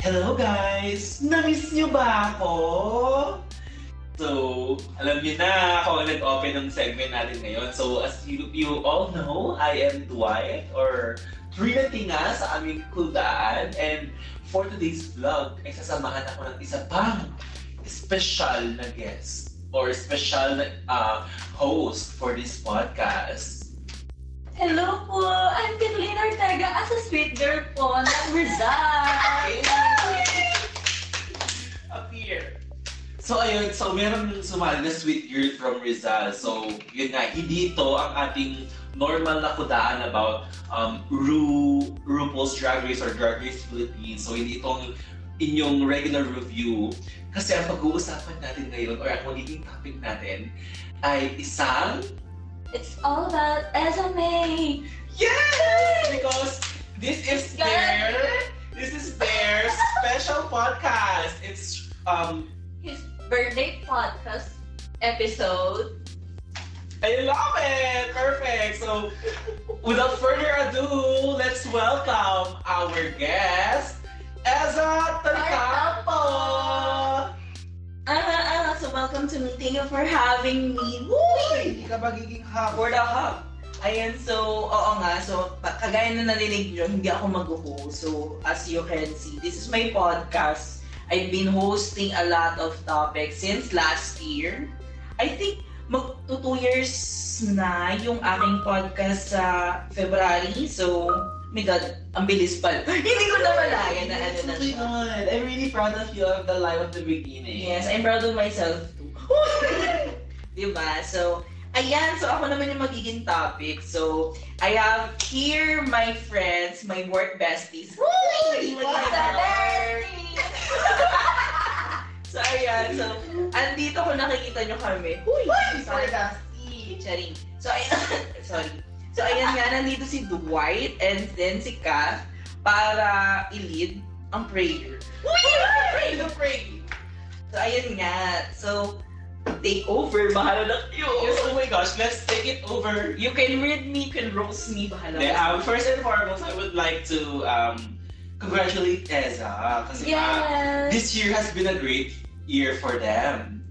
Hello guys! Namiss niyo ba ako? So, alam niyo na ako ang nag-open ng segment natin ngayon. So, as you, you all know, I am Dwight or Trinity nga sa aming kuldaan. And for today's vlog, ay sasamahan ako ng isa pang special na guest or special uh, host for this podcast. Hello po! I'm Kathleen Ortega as a sweet girl po ng Rizal! Appear! So ayun, so meron sumali na sweet girl from Rizal. So yun nga, hindi ito ang ating normal na kudaan about um, Ru, RuPaul's Drag Race or Drag Race Philippines. So hindi itong inyong regular review. Kasi ang pag-uusapan natin ngayon or ang magiging topic natin ay isang It's all about SMA! Yes! Because this is their this is their special podcast. It's um His birthday podcast episode. I love it! Perfect! So without further ado, let's welcome our guest, Eza Tarkapo! Ah, ah, so welcome to me. Thank you for having me. Uy! Hindi ka magiging hub. For the hub. Ayan, so, oo nga. So, kagaya na narinig nyo, hindi ako mag-host. So, as you can see, this is my podcast. I've been hosting a lot of topics since last year. I think, mag two years na yung aking podcast sa February. So, my God, ang bilis pa. hindi ko na malaya na ano na Oh my siya. God! I'm really proud of you of the life of the beginning. Yes, I'm proud of myself too. diba? So, ayan. So, ako naman yung magiging topic. So, I have here my friends, my work besties. Uy! What's the bestie? So, ayan. So, andito ko nakikita nyo kami. Uy! Sorry. Charing. So, ayan. Sorry. So, ayan nga. Nandito si Dwight and then si Kath para i-lead ang prayer. Uy! Pray! The pray! So, ayan nga. So, take over. Bahala na kayo. Yes, oh my gosh, let's take it over. You can read me, you can roast me. Bahala Then, um, first and foremost, I would like to um, congratulate Eza. Kasi Yes! this year has been a great year for them.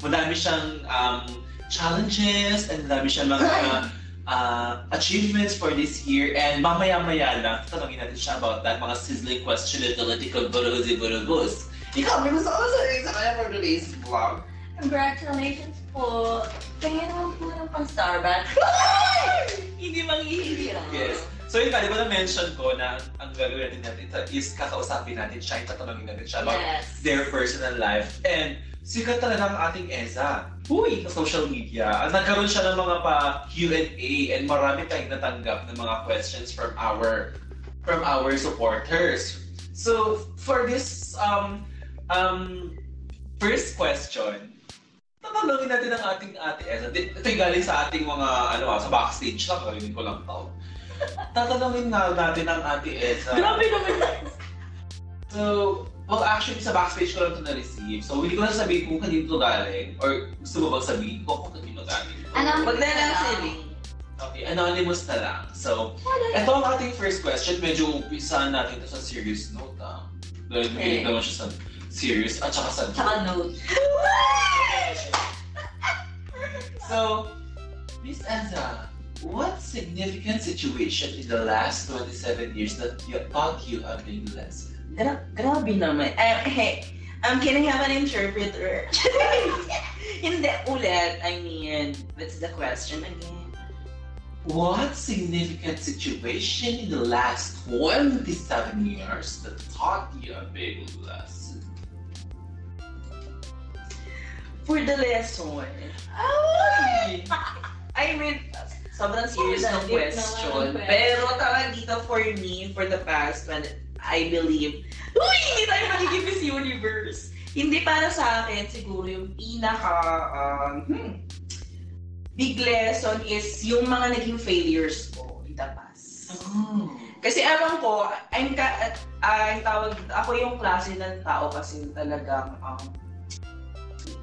Madami siyang um, challenges and madami siyang mga uh, achievements for this year. And mamaya-maya lang, tatanungin natin siya about that, mga sizzling question at political buruguzi-burugus. Ikaw, may gusto ko sa sa kanya for today's vlog. Congratulations po! Kaya naman po ng pang-Starbucks. Hindi manghihirap. Yes. So yun nga, di ba na-mention ko na ang gagawin natin natin is kakausapin natin siya, yung tatanungin natin siya about Yes! their personal life. And sikat talaga ang ating Eza. Uy, sa social media. Nagkaroon siya ng mga pa Q&A and marami tayong natanggap ng mga questions from our from our supporters. So, for this um um first question, tatanungin natin ang ating ate Eza. Ito yung galing sa ating mga ano ah, sa backstage lang, karinig ko lang tao. Tatanungin na natin ang ate Eza. Grabe naman. So, well actually sa backstage ko lang ito na-receive. So, hindi ko na sabihin kung kanino ito galing or gusto mo bang sabihin ko kung kanino galing. Ano? Wag na lang sila. Okay, anonymous na lang. So, ito ang ating first question. Medyo umpisahan natin ito sa serious note. Ah. Dahil Okay. okay. naman siya sa serious at saka sa Tsaka note. So, Miss Anza, what significant situation in the last 27 years that you taught you a big lesson? Gra- grabe naman. Eh, hey, um, can I have an interpreter? Hindi, ulit. I mean, that's the question again. What significant situation in the last 27 years that taught you a big lesson? For the lesson. Ay! I mean, sobrang serious Oh, ng deep question. naman. Pero tawag dito for me, for the past one, I believe, uy, hindi tayo magiging Miss Universe. Hindi para sa akin, siguro yung pinaka, um, hmm, big lesson is yung mga naging failures ko in the past. Oh. Kasi ewan ko, I'm ka, ay tawag, ako yung klase ng tao kasi talagang, um,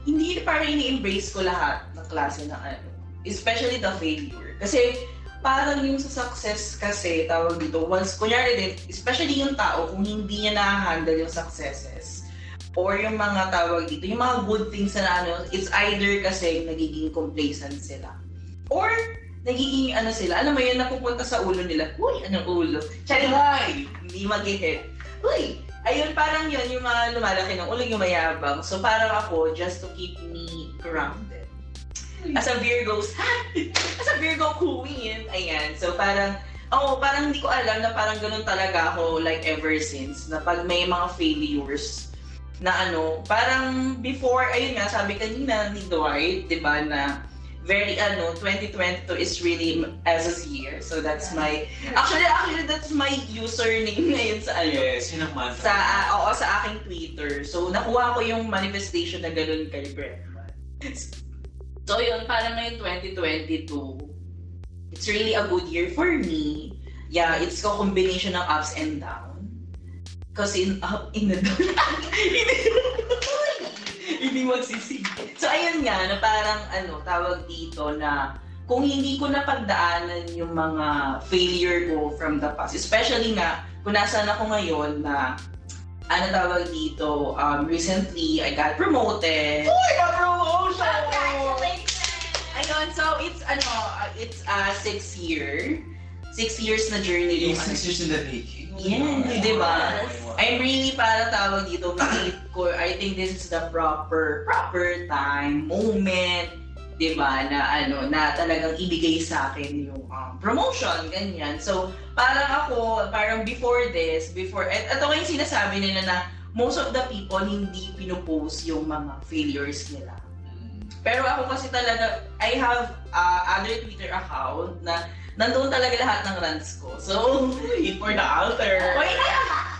hindi parang ini-embrace ko lahat ng klase ng ano. Especially the failure. Kasi parang yung sa success kasi, tawag dito, once, kunyari din, especially yung tao, kung hindi niya na-handle yung successes, or yung mga tawag dito, yung mga good things na ano, it's either kasi nagiging complacent sila. Or, nagiging ano sila, alam mo yun, napupunta sa ulo nila, uy, anong ulo? Charingay! Hindi mag-hit. Uy, ayun, parang yun, yung mga lumalaki ng ulo, yung mayabang. So, parang ako, just to keep me grounded. As a Virgo, as a Virgo queen, ayan. So, parang, Oo, parang hindi ko alam na parang ganun talaga ako like ever since na pag may mga failures na ano, parang before, ayun nga, sabi kanina ni Dwight, di ba, na very ano, 2022 is really as year. So that's my, actually, actually, that's my username ngayon sa ano, Yes, yun ang mantra. sa, ah, oo, sa aking Twitter. So, nakuha ko yung manifestation na ganun kay Brennan. So, yun, parang ngayon 2022, it's really a good year for me. Yeah, it's a combination ng ups and down. Kasi in up, in the down. Hindi magsisig. So, ayun nga, na parang, ano, tawag dito na kung hindi ko napagdaanan yung mga failure ko from the past, especially nga, kung nasaan ako ngayon na ano tawag dito, um, recently, I got promoted. Na-promotion! Ayun, so it's ano, it's uh, six year, six years na journey Yung ano. six years in the making. Yes, di ba? I'm really para tawag dito, makikip ko, I think this is the proper, proper time, moment, di ba, na ano, na talagang ibigay sa akin yung um, promotion, ganyan. So, parang ako, parang before this, before, at ito nga yung sinasabi nila na most of the people hindi pinupost yung mga failures nila. Pero ako kasi talaga, I have uh, other Twitter account na nandun talaga lahat ng rants ko. So, Wait for the altar. Wait,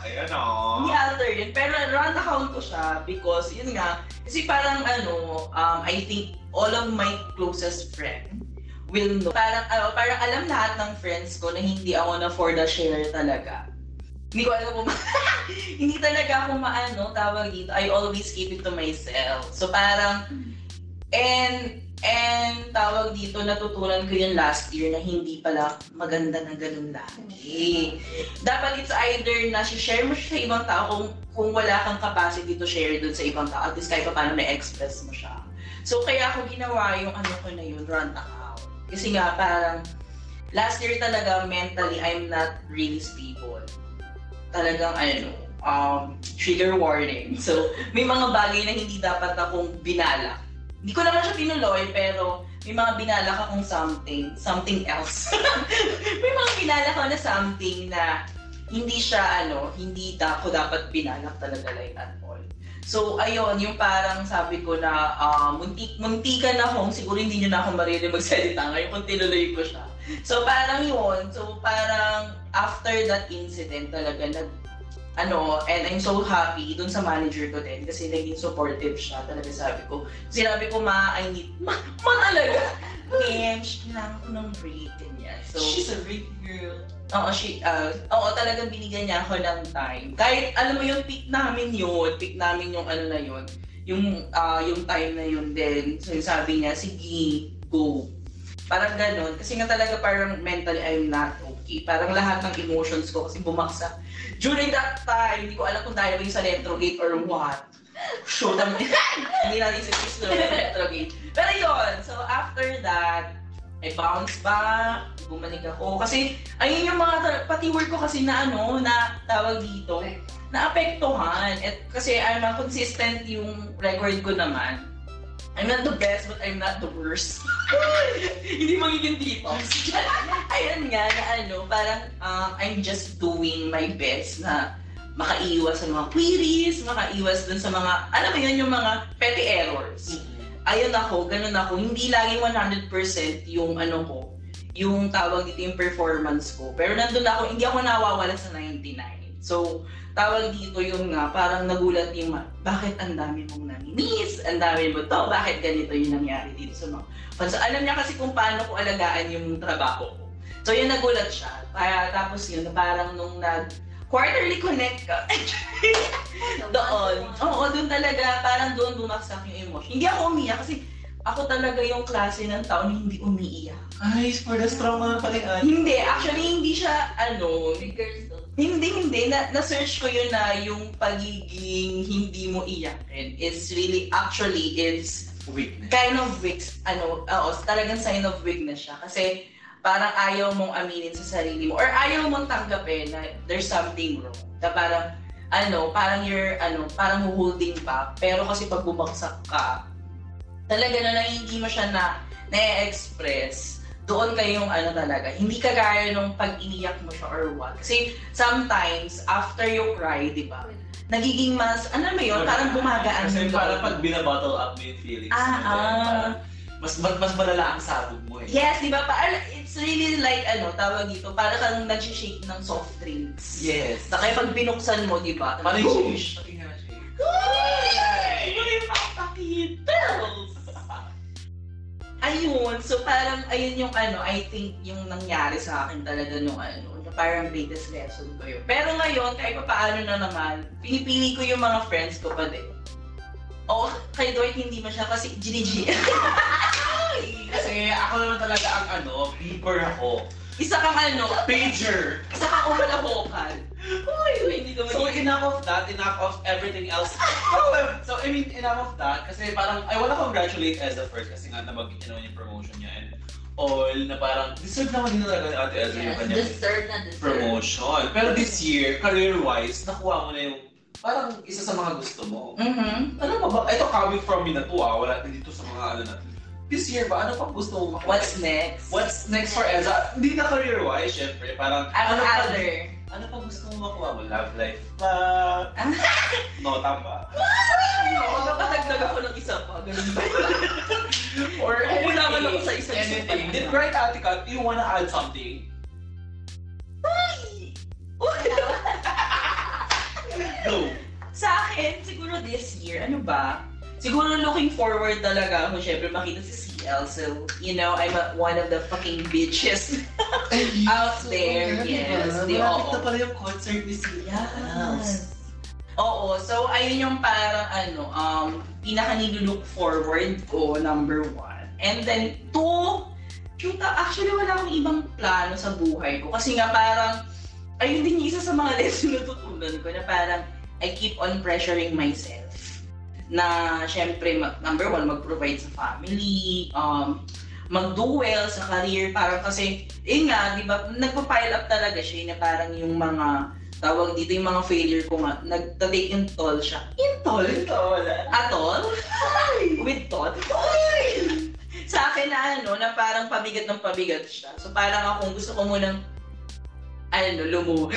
Ayan o. hindi alter yun. Pero rant account ko siya because, yun nga, kasi parang ano, um, I think all of my closest friend will know. Parang, ano, parang alam lahat ng friends ko na hindi ako na for the share talaga. Hindi ko alam kung hindi talaga ako maano, tawag dito. I always keep it to myself. So parang, and, and tawag dito, natutunan ko yun last year na hindi pala maganda na ganun lagi. Dapat it's either na share mo siya sa ibang tao kung, kung wala kang capacity to share dun sa ibang tao, at least kahit pa paano na-express mo siya. So kaya ako ginawa yung ano ko na yun, rant account. Kasi nga parang last year talaga mentally I'm not really stable. Talagang ano, um, trigger warning. So may mga bagay na hindi dapat akong binalak. Hindi ko naman siya tinuloy pero may mga binalak akong something, something else. may mga binalak ako na something na hindi siya ano, hindi ako dapat binalak talaga like at all. So ayun, yung parang sabi ko na uh, muntik muntikan akong siguro hindi niyo na ako marili magsalita ngayon kung tinuloy ko siya. So parang yun, so parang after that incident talaga nag ano, and I'm so happy dun sa manager ko din kasi naging supportive siya. Talaga sabi ko, sinabi ko, ma, I need, ma, ma talaga. Ma'am, kailangan ko ng break, ganyan. So, She's a great girl. Oo, she, uh, oo, talagang binigyan niya ako ng time. Kahit, alam mo yung peak namin yun, peak namin yung ano na yun, yung, ah, yung time na yun din. So, yung sabi niya, sige, go. Parang ganun. Kasi nga talaga parang mentally I'm not okay. Parang lahat ng emotions ko kasi bumaksak. During that time, hindi ko alam kung dahil ba yung sa retrograde or what. Shoot, hindi natin si na retrograde. Pero yun, so after that, I bounce back, bumalik ako. Kasi, ayun yung mga, pati work ko kasi na ano, na tawag dito, naapektuhan. At kasi I'm consistent yung record ko naman. I'm not the best, but I'm not the worst. Hindi magiging dito. Ayun nga, na ano, parang um, I'm just doing my best na makaiwas sa mga queries, makaiwas dun sa mga, alam mo yun, yung mga petty errors ayun ako, ganun ako, hindi laging 100% yung ano ko, yung tawag dito yung performance ko. Pero nandun ako, hindi ako nawawala sa 99. So, tawag dito yung nga, parang nagulat yung, bakit ang dami mong namimiss? Ang dami mo to? Bakit ganito yung nangyari dito sa mga fans? So, alam niya kasi kung paano ko alagaan yung trabaho ko. So, yun nagulat siya. Kaya, tapos yun, parang nung nag quarterly connect ka. doon. Oo, doon talaga, parang doon bumaksak yung emotion. Hindi ako umiyak kasi ako talaga yung klase ng tao na hindi umiiyak. Ay, for the strong yung ate. Hindi, actually hindi siya, ano, Figures. Hindi, hindi. Na, na-search ko yun na yung pagiging hindi mo iyakin is really, actually, is Weakness. kind of weak, ano, oo, talagang sign of weakness siya. Kasi parang ayaw mong aminin sa sarili mo or ayaw mong tanggapin na there's something wrong. Na parang, ano, parang you're, ano, parang holding back. Pero kasi pag bumagsak ka, talaga na lang hindi mo siya na na-express doon kayong ano talaga, hindi kagaya nung pag iniyak mo siya or what. Kasi sometimes, after you cry, di ba, nagiging mas, ano mo yun, parang gumagaan Kasi yung parang pag binabottle up mo yung feelings Ah, mo, ah. parang mas, mas, mas malala ang sabog mo eh. Yes, di ba? Parang it's really like, ano, tawag dito, parang kang nag-shake ng soft drinks. Yes. Na kaya pag binuksan mo, di ba? Parang yung shish. Pati nga shish. Ay! Iba yung makapakita! Ayun, so parang, ayun yung ano, I think yung nangyari sa akin talaga nung ano, na parang greatest lesson ko yun. Pero ngayon, kahit pa paano na naman, pinipili ko yung mga friends ko pa din. Oo, kay Dwight hindi mo siya kasi GG. Kasi ako naman talaga ang ano, beeper ako. Isa kang ano, Pager. isa kang umalahokan. Uy, uy, hindi ka So magiging- enough of that, enough of everything else. So I mean, enough of that. Kasi parang, I wanna congratulate Ezra first kasi nga nabagit niya naman yung promotion niya and all na parang deserve naman din talaga ni Ate Ezra yung Yes, kanyang deserve na deserve. promotion. Pero this year, career-wise, nakuha mo na yung parang isa sa mga gusto mo. Mhm. Ano pa ba? Ito coming from me na to ah, wala dito sa mga ano na. This year ba, ano pang gusto mo makuha? What's next? What's next for Ezra? Hindi na career-wise, syempre. Parang, Ang ano pa, other. ano pa gusto mo makuha mo? Love life ba? Ah. Nota ba? Magpapatagdag ako ng isa pa. Ganun ba? Or anything. naman ako sa isa-isa Anything. pa. Did right, Ate Kat, you wanna add something? Go! Sa akin, siguro this year, ano ba? Siguro looking forward talaga ako, syempre, makita si CL. So, you know, I'm a, one of the fucking bitches out there. Yes, di Malapit na pala yung concert ni Sia. Yes. Oo, so ayun yung parang ano, um, pinaka look forward ko, number one. And then, two, shoot, actually wala akong ibang plano sa buhay ko. Kasi nga parang, ayun din yung isa sa mga lesson na tutunan ko na parang, I keep on pressuring myself na syempre, number one, mag-provide sa family, um, mag-do well sa career, parang kasi, yun nga, di ba, nagpa-pile up talaga siya, na parang yung mga, tawag dito, yung mga failure ko nga, nagta-take in toll siya. In toll? Ito, wala. Atol? With toll? sa akin na ano, na parang pabigat ng pabigat siya. So parang akong gusto ko munang, ano, lumuhod.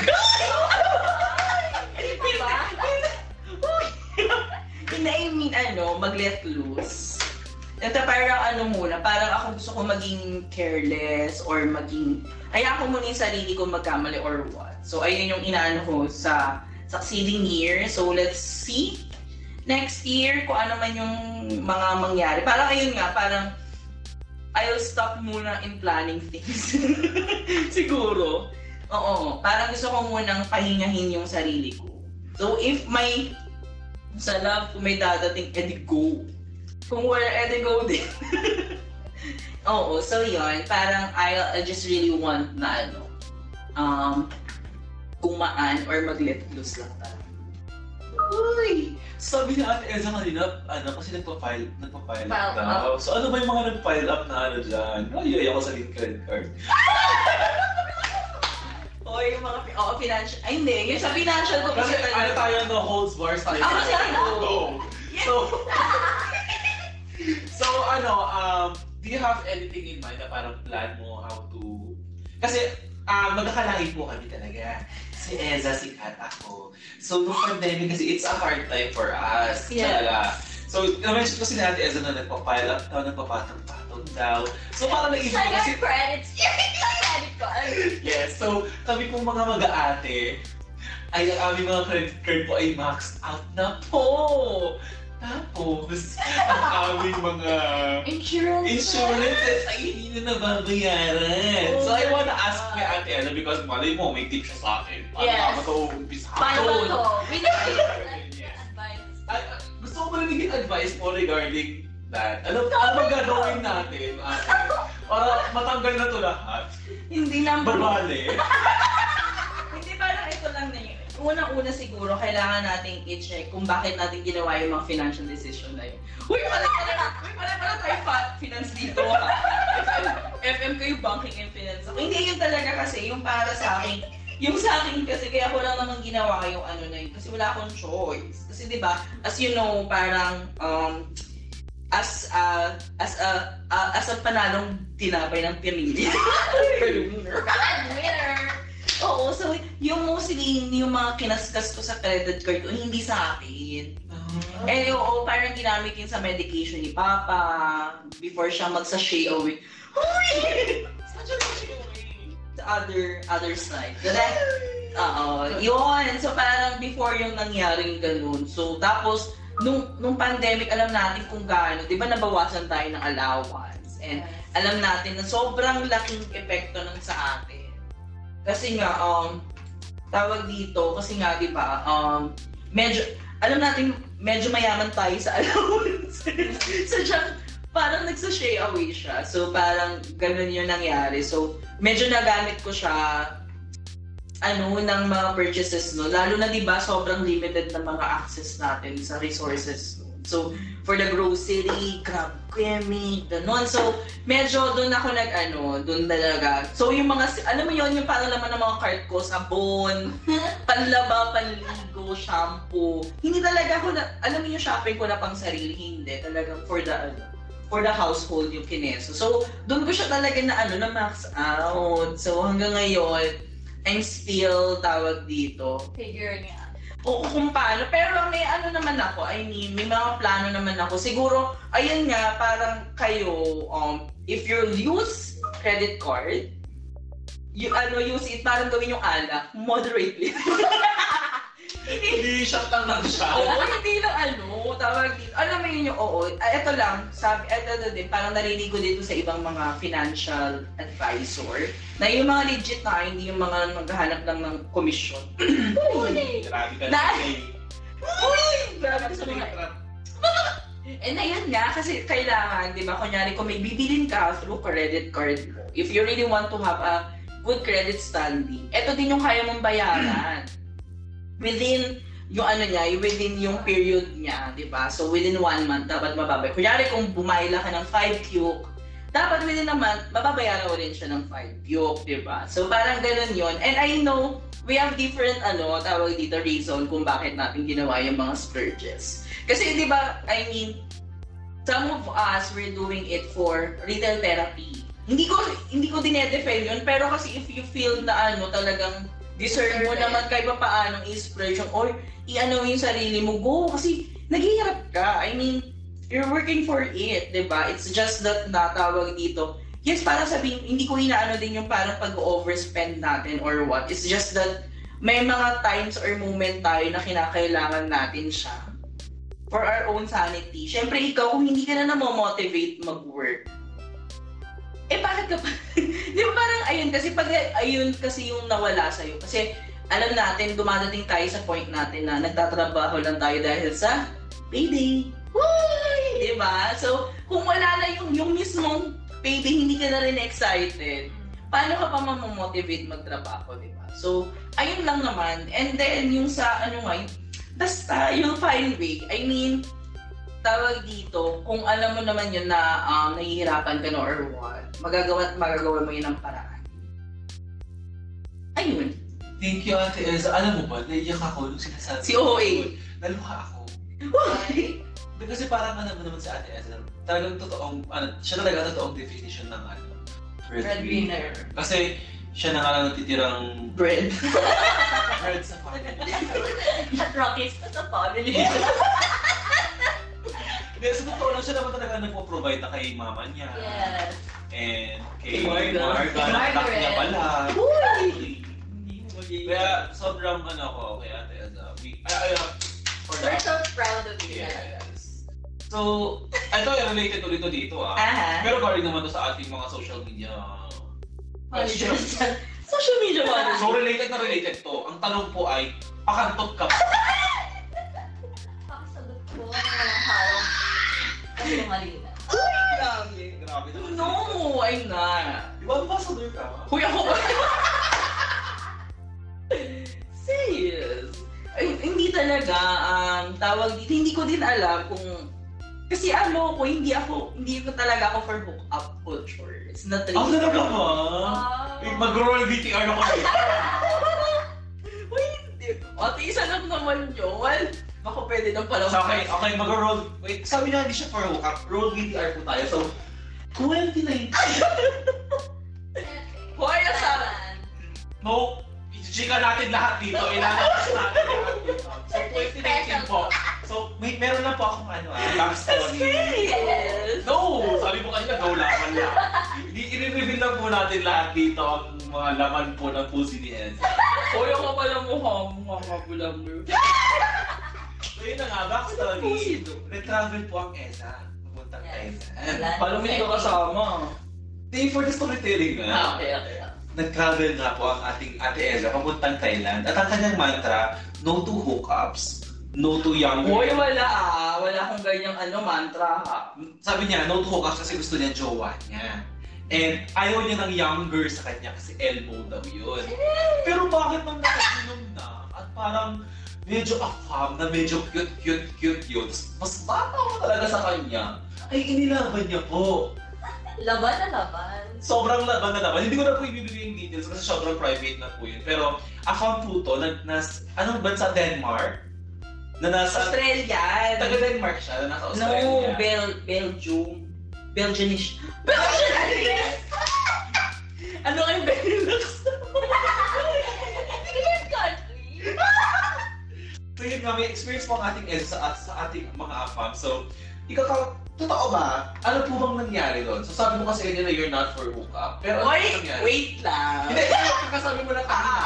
Hindi, I mean, ano, mag-let loose. Ito parang ano muna, parang ako gusto ko maging careless or maging, kaya ako muna yung sarili ko magkamali or what. So, ayun yung inaano ko sa succeeding year. So, let's see next year kung ano man yung mga mangyari. Parang ayun nga, parang I'll stop muna in planning things. Siguro. Oo, parang gusto ko munang pahingahin yung sarili ko. So, if may sa love kung may dadating, edi go. Kung wala, edi go din. Oo, so yun, parang I, I just really want na ano, um, kumaan or mag-let loose lang talaga. Uy! Sabi ni Ate Elsa kanina, ano, kasi nagpa-file, nagpa-file up File daw. So ano ba yung mga nag-file up na ano dyan? Ay, ako sa credit card. O yung mga, oo, financial, ay hindi, yung sa financial ko Kasi kasi ano tayo no holds bars tayo. Ah, kasi ano? Go! So, so ano, um, do you have anything in mind na parang plan mo how to... Kasi, um, magkakalahi po kami talaga. Si Eza, si Kat, ako. So, nung pandemic kasi, it's a hard time for us. Yeah. Talaga. So, na-mention ko si Ate Eza na nagpa-pile up daw, nagpapatong-patong daw. So, parang naisip ko kasi, credits. Credit card. Yes, so kami pong mga mag-aate, ay ang aming mga credit card po ay maxed out na po. Tapos, ang aming mga Insurance. insurances ay hindi na nababayaran. So I wanna ask my ate Ella because malay mo, may tip siya sa akin. Paano Yes. ako ito umpisa? Paano ba to? Advice. Ko yung mo regarding that. Ano, ano bang gagawin natin, ate? Para matanggal na to lahat. Hindi one. Babali. Hindi parang ito lang na yun. Unang-una siguro, kailangan nating i-check kung bakit natin ginawa yung mga financial decision na yun. Uy, pala pala, uy, pala pala tayo fa- finance dito ha. FM, FM kayo banking and finance. Hindi yun talaga kasi, yung para sa akin, yung sa akin kasi, kaya ko lang naman ginawa yung ano na yun. Kasi wala akong choice. Kasi di ba as you know, parang, um, as a, as a, a- as a panalong tinapay ng pinili. Winner! Oo, so yung mostly yung mga kinaskas ko sa credit card ko, hindi sa akin. Eh, oo, parang ginamit yun sa medication ni Papa before siya magsa-shay away. Uy! The other, other side. Correct? Oo, yun. So parang before yung nangyaring ganun. So tapos, nung, nung pandemic, alam natin kung gaano. Di ba nabawasan tayo ng allowance? And alam natin na sobrang laking epekto nun sa atin. Kasi nga, um, tawag dito, kasi nga, di ba, um, medyo, alam natin, medyo mayaman tayo sa allowance. so, siya, parang nagsa-share away siya. So, parang ganun yung nangyari. So, medyo nagamit ko siya ano, ng mga purchases, no? Lalo na, di ba, sobrang limited na mga access natin sa resources, no? So, for the grocery, grab kemi, ganun. So, medyo doon ako nag, ano, doon talaga. So, yung mga, alam mo yon yung parang laman ng mga cart ko, sabon, panlaba, panligo, shampoo. Hindi talaga ako na, alam mo yung shopping ko na pang sarili, hindi. Talagang for the, ano, for the household yung kineso. So, doon ko siya talaga na, ano, na max out. So, hanggang ngayon, I'm still tawag dito. Figure niya. Oo, kung paano. Pero may ano naman ako, I mean, may mga plano naman ako. Siguro, ayun nga, parang kayo, um, if you use credit card, you, ano, use it, parang gawin yung alak, moderately. Hindi siya lang lang siya. oo, hindi lang ano, tawag dito. Alam mo yun yung oo. Ah, ito lang, sabi, ito, din, parang narinig ko dito sa ibang mga financial advisor, na yung mga legit na, hindi yung mga maghahanap lang ng komisyon. Grabe ka Na- na. eh. Uy! Grabe sa mga And ayun nga, kasi kailangan, di ba, kunyari kung may bibilin ka through credit card mo, if you really want to have a good credit standing, eto din yung kaya mong bayaran. Within yung ano niya, within yung period niya, di ba? So within one month, dapat mababay. Kunyari kung bumayla ka ng 5 puke, dapat within a month, mababayaran mo rin siya ng 5 puke, di ba? So parang ganun yon And I know, we have different, ano, tawag dito, reason kung bakit natin ginawa yung mga splurges. Kasi di ba, I mean, some of us we're doing it for retail therapy. Hindi ko hindi ko dinedefend yun, pero kasi if you feel na ano talagang deserve mo naman kahit pa paano inspiration or i-ano yung sarili mo, go kasi naghihirap ka. I mean, you're working for it, 'di ba? It's just that natawag dito. Yes, parang sabihin, hindi ko inaano din yung parang pag-overspend natin or what. It's just that may mga times or moment tayo na kinakailangan natin siya for our own sanity. Siyempre, ikaw, kung hindi ka na namomotivate mag-work, eh bakit ka pa? Di ba parang ayun, kasi pag ayun kasi yung nawala sa'yo. Kasi alam natin, dumadating tayo sa point natin na nagtatrabaho lang tayo dahil sa payday. Woo! Di ba? So, kung wala na yung, yung mismong payday, hindi ka na rin excited, paano ka pa mamomotivate magtrabaho, di ba? So, ayun lang naman. And then, yung sa, ano nga, basta, you'll find way. I mean, tawag dito, kung alam mo naman yun na um, nahihirapan ka na or what, magagawa at magagawa mo yun ng paraan. Ayun. Thank you, Ate Elsa. Alam mo ba, naiyak ako nung sinasabi Si. OA. Naluha ako. Why? Kasi parang ano mo naman si Ate Elsa, talagang totoong, ano, siya talaga totoong definition ng ano, Breadwinner. Kasi siya na nga lang natitirang Bread. bread sa family. At Rockies sa family. Hindi, sa totoo lang siya naman talaga nagpo-provide na kay mama niya. Yes. And kay Marga. Anak niya Margaret. pala. Uy! Kaya sobrang ano ko kay Ate Elsa. We, ay, ay, for We're so proud of you. Yes. So, ito ay related ulit to dito ah. Aha. Pero galing naman to sa ating mga social media. Social media one. So related na related to. Ang tanong po ay, pakantot ka ba? Pakasagot ko, walang harap. Na. Grabe, grabe naman. No, I'm not. Di ba ambassador ka? Huy, ako ba? Serious. Ay, hindi talaga, um, tawag dito, hindi ko din alam kung, kasi ano ko, hindi ako, hindi ko talaga ako for hookup culture. It's not really. Ang talaga ba? Wow. Eh, Mag-roll VTR ako dito. Hindi. Ate, isa lang naman yun. Baka pwede nang pala. So, okay, okay, mag-roll. Wait, sabi na hindi siya for hookup. Roll VTR po tayo. So, 2019. Hoy, asa? No, i-chika natin lahat dito. Ilalabas natin lahat dito. So, 2019 po. So, may meron lang po akong ano ah, backstory. Yes. No! Sabi mo kanina, go laban lang. I-reveal lang po natin lahat dito ang mga laman po ng pusi ni Enzo. Hoy, ako pala mukha, mukha ka pala mo. So, yun na nga, backstory. Pusi do. Nag-travel po ang Eza. Pupuntang Yes. Thailand. Paano mo ito kasama? Day for the storytelling na. Ah, okay, okay. Nag-travel nga po ang ating Ate Eza papuntang Thailand. At ang kanyang mantra, no to hookups, no to young Hoy, wala ah. Wala akong ganyang ano, mantra ha. Sabi niya, no to hookups kasi gusto niya jowa niya. And ayaw niya ng younger sa kanya kasi elbow daw yun. Pero bakit nang nakainom na at parang medyo afam na medyo cute, cute, cute yun. Mas bata ko talaga sa kanya. Ay, inilaban niya po. Laban na laban. Sobrang laban na laban. Hindi ko na po ibibigay yung details kasi sobrang private na po yun. Pero afam po to, na, nas, anong bansa? Denmark? Na nasa... Australian. Taga Denmark siya, na nasa Australia. No, Bel Belgium. Belgianish. Belgianish! ano kayong Benelux? Yun nga, may experience po ang ating Ed sa, sa ating mga afam. So, ikaw, ka, totoo ba? Ano po bang nangyari doon? So sabi mo kasi kanina you're not for hookup. Pero ano Wait, nangyari? wait lang. Hindi, kakasabi mo na kanina.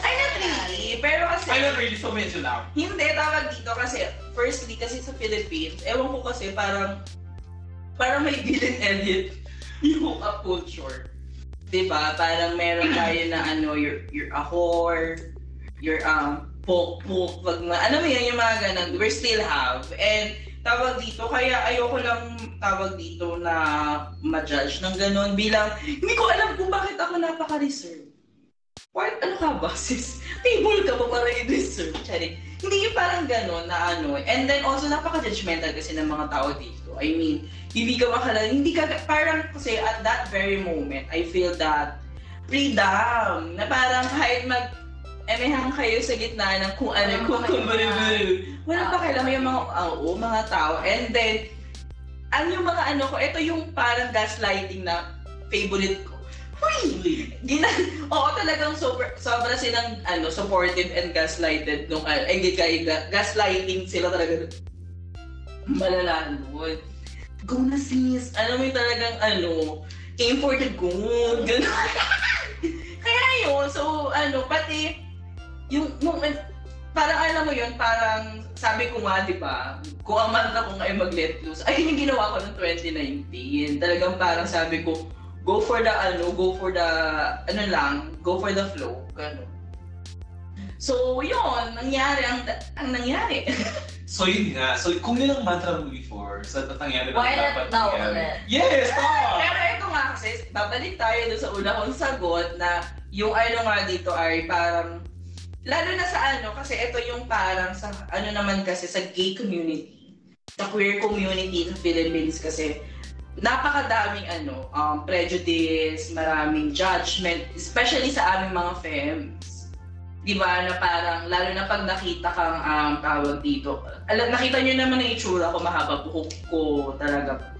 Ay, not really. Pero kasi, I don't really, so medyo lang. hindi, tawag dito kasi, firstly, kasi sa Philippines, ewan ko kasi parang, parang may villain edit yung hookup culture. Diba? Parang meron tayo na ano, you're, you're a whore, you're um, poke poke, wag na, ano mo yun, yung mga ganun, we still have. And tawag dito, kaya ayoko lang tawag dito na ma-judge ng ganun bilang, hindi ko alam kung bakit ako napaka-reserve. What? Ano ka ba, sis? Table ka pa para i-reserve? Charing. Hindi yung parang ganun na ano. And then also, napaka-judgmental kasi ng mga tao dito. I mean, hindi ka makala, hindi ka, parang kasi at that very moment, I feel that freedom, na parang kahit mag, emehang kayo sa gitna ng kung ano, kung kung pakialam. Walang pakialam yung mga, ah, oo, mga tao. And then, ano yung mga ano ko, ito yung parang gaslighting na favorite ko. Huy! Gina, oo, talagang super, sobra silang ano, supportive and gaslighted nung, ay, hindi kayo, ga- gaslighting sila talaga. Malala nun. Go na sis. Mo yung talagang ano, aim for the goal. Kaya yun, so ano, pati, yung, nung, parang alam mo yun, parang sabi ko nga, di ba, kung ang mantra ko nga ay mag-let loose, ayun yung ginawa ko noong 2019. Talagang parang sabi ko, go for the ano, go for the, ano lang, go for the flow. Ganun. So, yun, nangyari, ang, ang nangyari. So yun nga. So kung yun ang mantra mo before, sa so, nangyari na Why dapat not now nangyari. Yes, tama! Pero ito nga kasi, babalik tayo dun sa una kong sagot na yung ano nga dito ay parang, lalo na sa ano, kasi ito yung parang sa, ano naman kasi sa gay community, sa queer community sa Philippines kasi, napakadaming ano, um, prejudice, maraming judgment, especially sa aming mga femmes. Di ba, na parang, lalo na pag nakita kang um, tawag dito, alam, nakita nyo naman ang itsura ko, mahaba buhok ko, talaga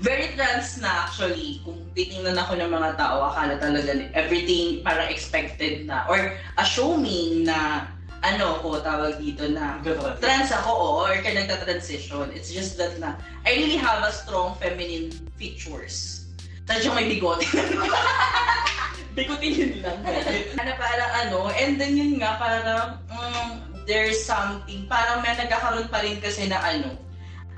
very trans na actually. Kung titingnan ako ng mga tao, akala talaga everything parang expected na or assuming na ano ko tawag dito na trans ako o or ka nagta-transition. It's just that na I really have a strong feminine features. Sadyang may bigote. Bigote yun lang. ano parang ano, and then yun nga parang mm, there's something, parang may nagkakaroon pa rin kasi na ano,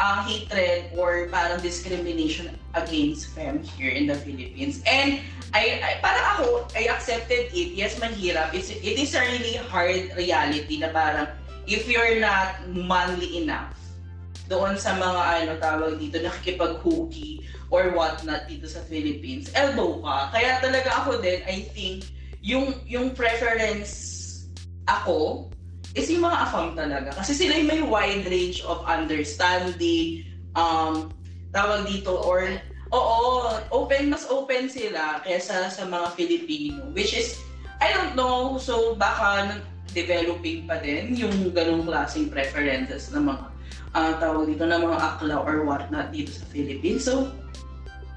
uh, hatred or parang discrimination against femme here in the Philippines. And I, I parang ako, I accepted it. Yes, mahirap. It's, it is a really hard reality na parang if you're not manly enough, doon sa mga ano tawag dito, nakikipag-hooky or whatnot dito sa Philippines, elbow ka. Kaya talaga ako din, I think, yung, yung preference ako is yung mga afam talaga. Kasi sila yung may wide range of understanding, um, tawag dito, or, oo, open, mas open sila kaysa sa mga Filipino. Which is, I don't know, so baka developing pa din yung ganong klaseng preferences ng mga ah, tawag dito ng mga akla or whatnot dito sa Philippines. So,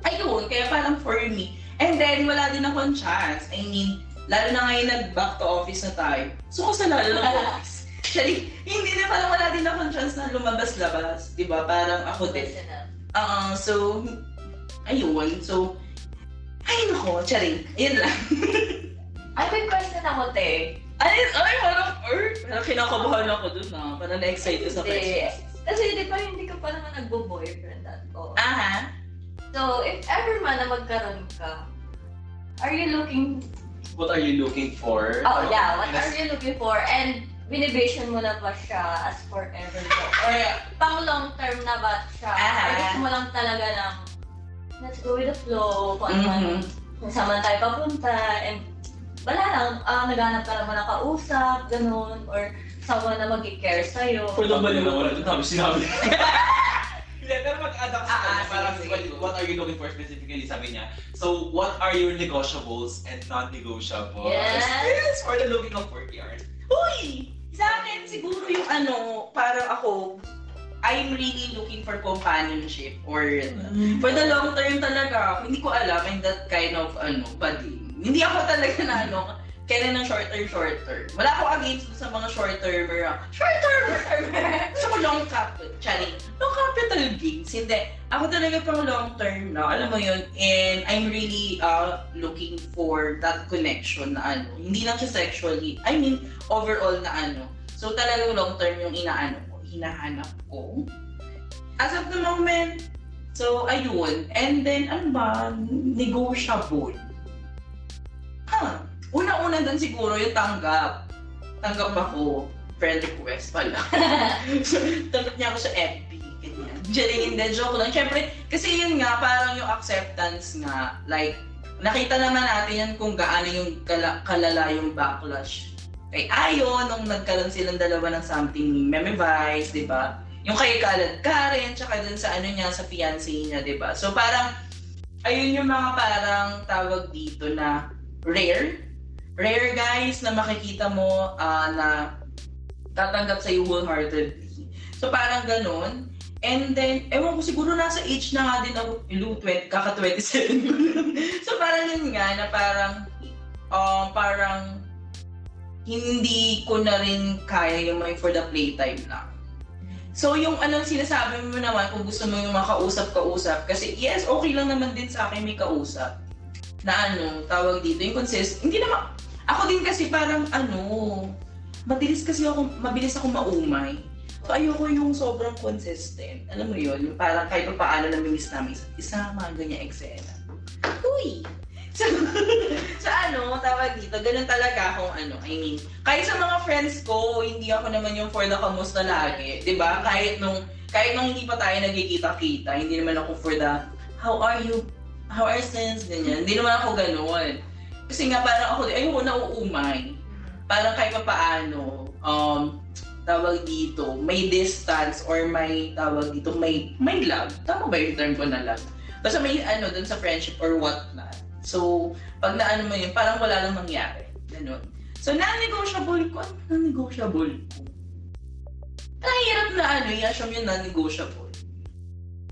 ayun, kaya parang for me. And then, wala din akong chance. I mean, lalo na ngayon nag-back to office na tayo. So, ko sa lalo ng office. Actually, hindi na parang wala din akong chance na lumabas-labas. Di ba? Parang ako din. Ah, so, ayun. So, ay nako, charing. Ayun lang. Ay, may question ako, te. Ay, ay, parang, er, parang kinakabahan ako dun na. Parang na-excite sa questions. Kasi di ba hindi ka pa naman nagbo-boyfriend at all. Aha. So, if ever man na magkaroon ka, are you looking, What are you looking for? oh yeah, what are you looking for? And binivision mo na ba siya as forever mo? Or pang long term na ba siya? Aha. Or gusto mo lang talaga ng, let's go with the flow, kung ano man, Mhm. kung saan tayo papunta, and wala lang, ah, naghanap ka naman ng kausap, ganun, or someone na mag-care sa'yo. For the money na wala doon, sabi sinabi. Hindi, pero mag-add ako sa Ah, kanya, ah, parang sige, what, sige. what are you looking for specifically, sabi niya. So, what are your negotiables and non-negotiables? Yes. Yes, for the looking of work yarn. Uy! Sa akin, siguro yung ano, parang ako, I'm really looking for companionship or for the long term talaga, hindi ko alam, I'm that kind of ano, buddy. Hindi ako talaga na ano, kailan ng short term, short term. Wala ako against sa mga short termer. ah. Short term! Gusto ko long cap, charing. Long capital gains. Hindi. Ako talaga pang long term na, alam mo yun, and I'm really uh, looking for that connection na ano. Hindi lang siya sexually, I mean, overall na ano. So talagang long term yung inaano ko, hinahanap ko. As of the moment, so ayun. And then, ano ba, negotiable. Ha, una-una dun siguro yung tanggap. Tanggap ako. Friend request pala. so, tanggap niya ako sa FB. Ganyan. Diyan hindi, joke lang. Siyempre, kasi yun nga, parang yung acceptance nga, like, nakita naman natin yan kung gaano yung kala- kalala yung backlash kay Ayon nung nagkaroon silang dalawa ng something Meme Vice, di ba? Yung kay Kalad Karen, tsaka dun sa ano niya, sa fiancé niya, di ba? So parang, ayun yung mga parang tawag dito na rare. Rare guys na makikita mo ah, na tatanggap sa'yo wholeheartedly. So parang ganun. And then, ewan ko siguro nasa age na nga din ako, ilu, 20, kaka 27 ko so parang yun nga, na parang, um, parang, hindi ko na rin kaya yung may for the playtime lang. So yung anong sinasabi mo naman kung gusto mo yung makausap-kausap kasi yes, okay lang naman din sa akin may kausap na ano, tawag dito, yung consist, hindi naman, ako din kasi parang ano, mabilis kasi ako, mabilis ako maumay. So ayoko yung sobrang consistent. Alam mo yun, yung parang kahit pa paano namimiss namin isa't isa, mga ganyan eksena. Uy! So, so ano, tawag dito, ganun talaga akong ano, I mean, kahit sa mga friends ko, hindi ako naman yung for the kamusta lagi, di ba? Kahit nung, kahit nung hindi pa tayo nagkikita-kita, hindi naman ako for the, how are you? How are things? Ganyan. Hindi naman ako ganun. Kasi nga parang ako, ayoko na uumay. Parang kahit pa paano, um, tawag dito, may distance or may tawag dito, may may love. Tama ba yung term ko na love? Basta may ano dun sa friendship or whatnot. So, pag naano mo yun, parang wala lang mangyari. Ganun. So, non-negotiable ko, ano non-negotiable ko? Nahihirap na ano, i-assume yung non-negotiable.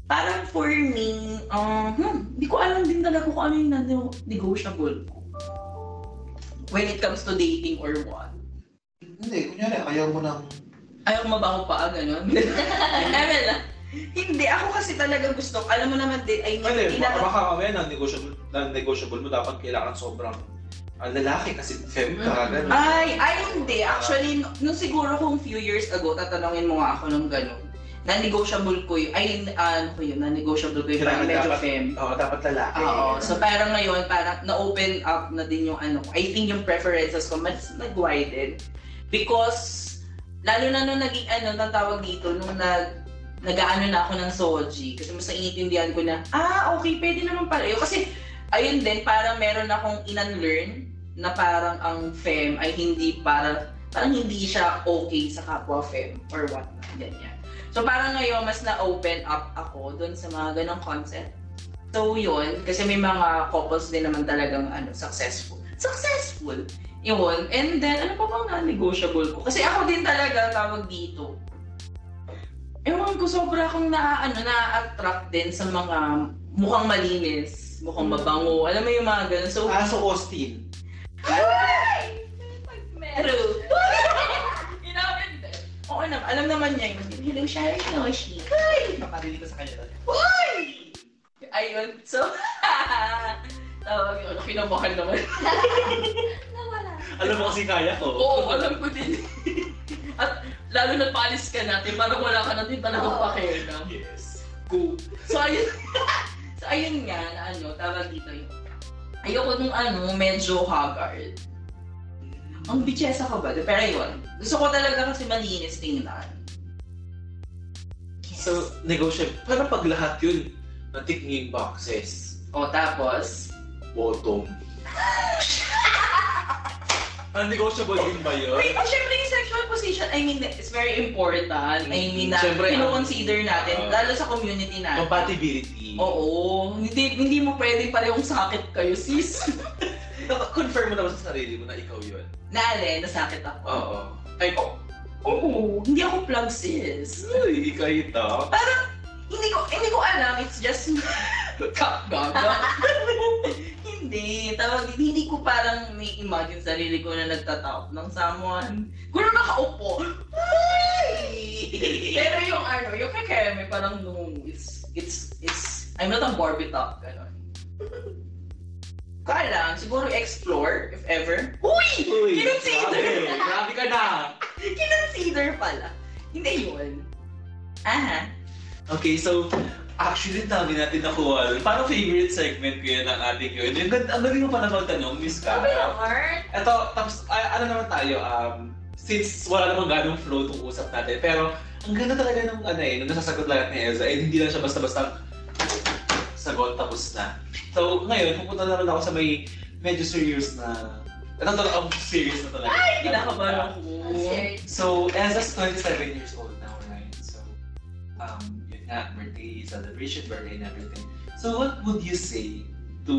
Parang for me, um, hmm, di ko alam din talaga kung ano yung non-negotiable ko. When it comes to dating or what. Hindi, kunyari, ayaw mo ng... Ayaw ko mabaho pa, gano'n. Ewan lang. Hindi, ako kasi talaga gusto. Alam mo naman din, ay Hindi, hindi baka, na... baka mamaya non-negotiable, non-negotiable mo dapat kailangan sobrang ang lalaki kasi fem ka Mm. ganun. Ay, ay hindi. Actually, nung nung siguro kung few years ago, tatanungin mo nga ako ng gano'n. Na-negotiable ko yun. Ay, ano ko yun, na-negotiable ko yun. Kailangan medyo dapat- fem. Oo, dapat lalaki. Oo. So parang ngayon, parang na-open up na din yung ano. I think yung preferences ko mas nag-widen. Because, lalo na nung naging ano, natawag dito, nung nag nag-aano na ako ng soji. Kasi mas naiintindihan ko na, ah, okay, pwede naman pala yun. Kasi, ayun din, parang meron akong in-unlearn na parang ang fem ay hindi para, parang hindi siya okay sa kapwa fem or what ganyan. So parang ngayon, mas na-open up ako dun sa mga ganong concept. So yun, kasi may mga couples din naman talagang ano, successful. Successful! Yun. And then, ano pa bang na-negotiable ko? Kasi ako din talaga tawag dito. Ewan ko, sobra akong na, ano, na-attract din sa mga mukhang malinis, mukhang mabango. Alam mo yung mga ganun. So, Ah, so Austin. ay! Meron. Oo naman, alam naman niya yun. Hello, Shari Noshi. Nakarinig ko sa kanya. Ayun, so, tawag yun, kinabahan naman. Nawala. Alam mo kasi kaya ko. Oo, alam ko din. At lalo na palis ka natin, parang wala ka natin talagang Oo. pakialam. Yes. Go. So, ayun, so, ayun nga, na ano, tawag dito yun. Ayoko nung ano, medyo haggard. Ang bitchesa ka ba? Pero yun, gusto ko talaga kasi malinis tingnan. So, negotiable. Pero pag lahat yun, natik niyo yung boxes, O tapos, bottom. Ah, negotiable din ba yun? Wait, oh, syempre yung sexual position, I mean, it's very important. I mean, na Syempre, kino-consider natin, ah, lalo sa community natin. Compatibility. Oo, hindi hindi mo pwedeng parehong sakit kayo, sis. Confirm mo naman sa sarili mo na ikaw yun. Nale, nasakit ako. Oo. Ay, oh. Oo, hindi ako plug, sis. Uy, ikaw ito. Hindi ko, hindi ko alam, it's just... Kap, gaga. hindi, tawag, hindi ko parang may imagine sarili ko na nagtatawag ng someone. Kung na nakaupo, Pero yung ano, yung kay Keme, parang no, it's, it's, it's, I'm not a Barbie top, gano'n. Kaya lang, siguro explore, if ever. Uy! Uy, Kinonsider! grabe. Grabe ka na. Kinonsider pala. Hindi yun. Aha. Okay, so actually dami natin nakuha. Parang favorite segment ko yan ng ating yun. Yung ganda, ang galing mo pala magtanong, Miss Sabi Cara. naman. Ito, tapos, ay, ano naman tayo, um, since wala namang ganong flow itong usap natin, pero ang ganda talaga ng ano eh, nung nasasagot lahat ni Elza, eh hindi lang siya basta-basta sagot tapos na. So, ngayon, pupunta naman ako sa may medyo serious na, ito talaga, ang serious na talaga. Ay, kinakabahan ako. So, Elza's 27 years old now, right? So, um, yun nga, birthday celebration, birthday and everything. So, what would you say to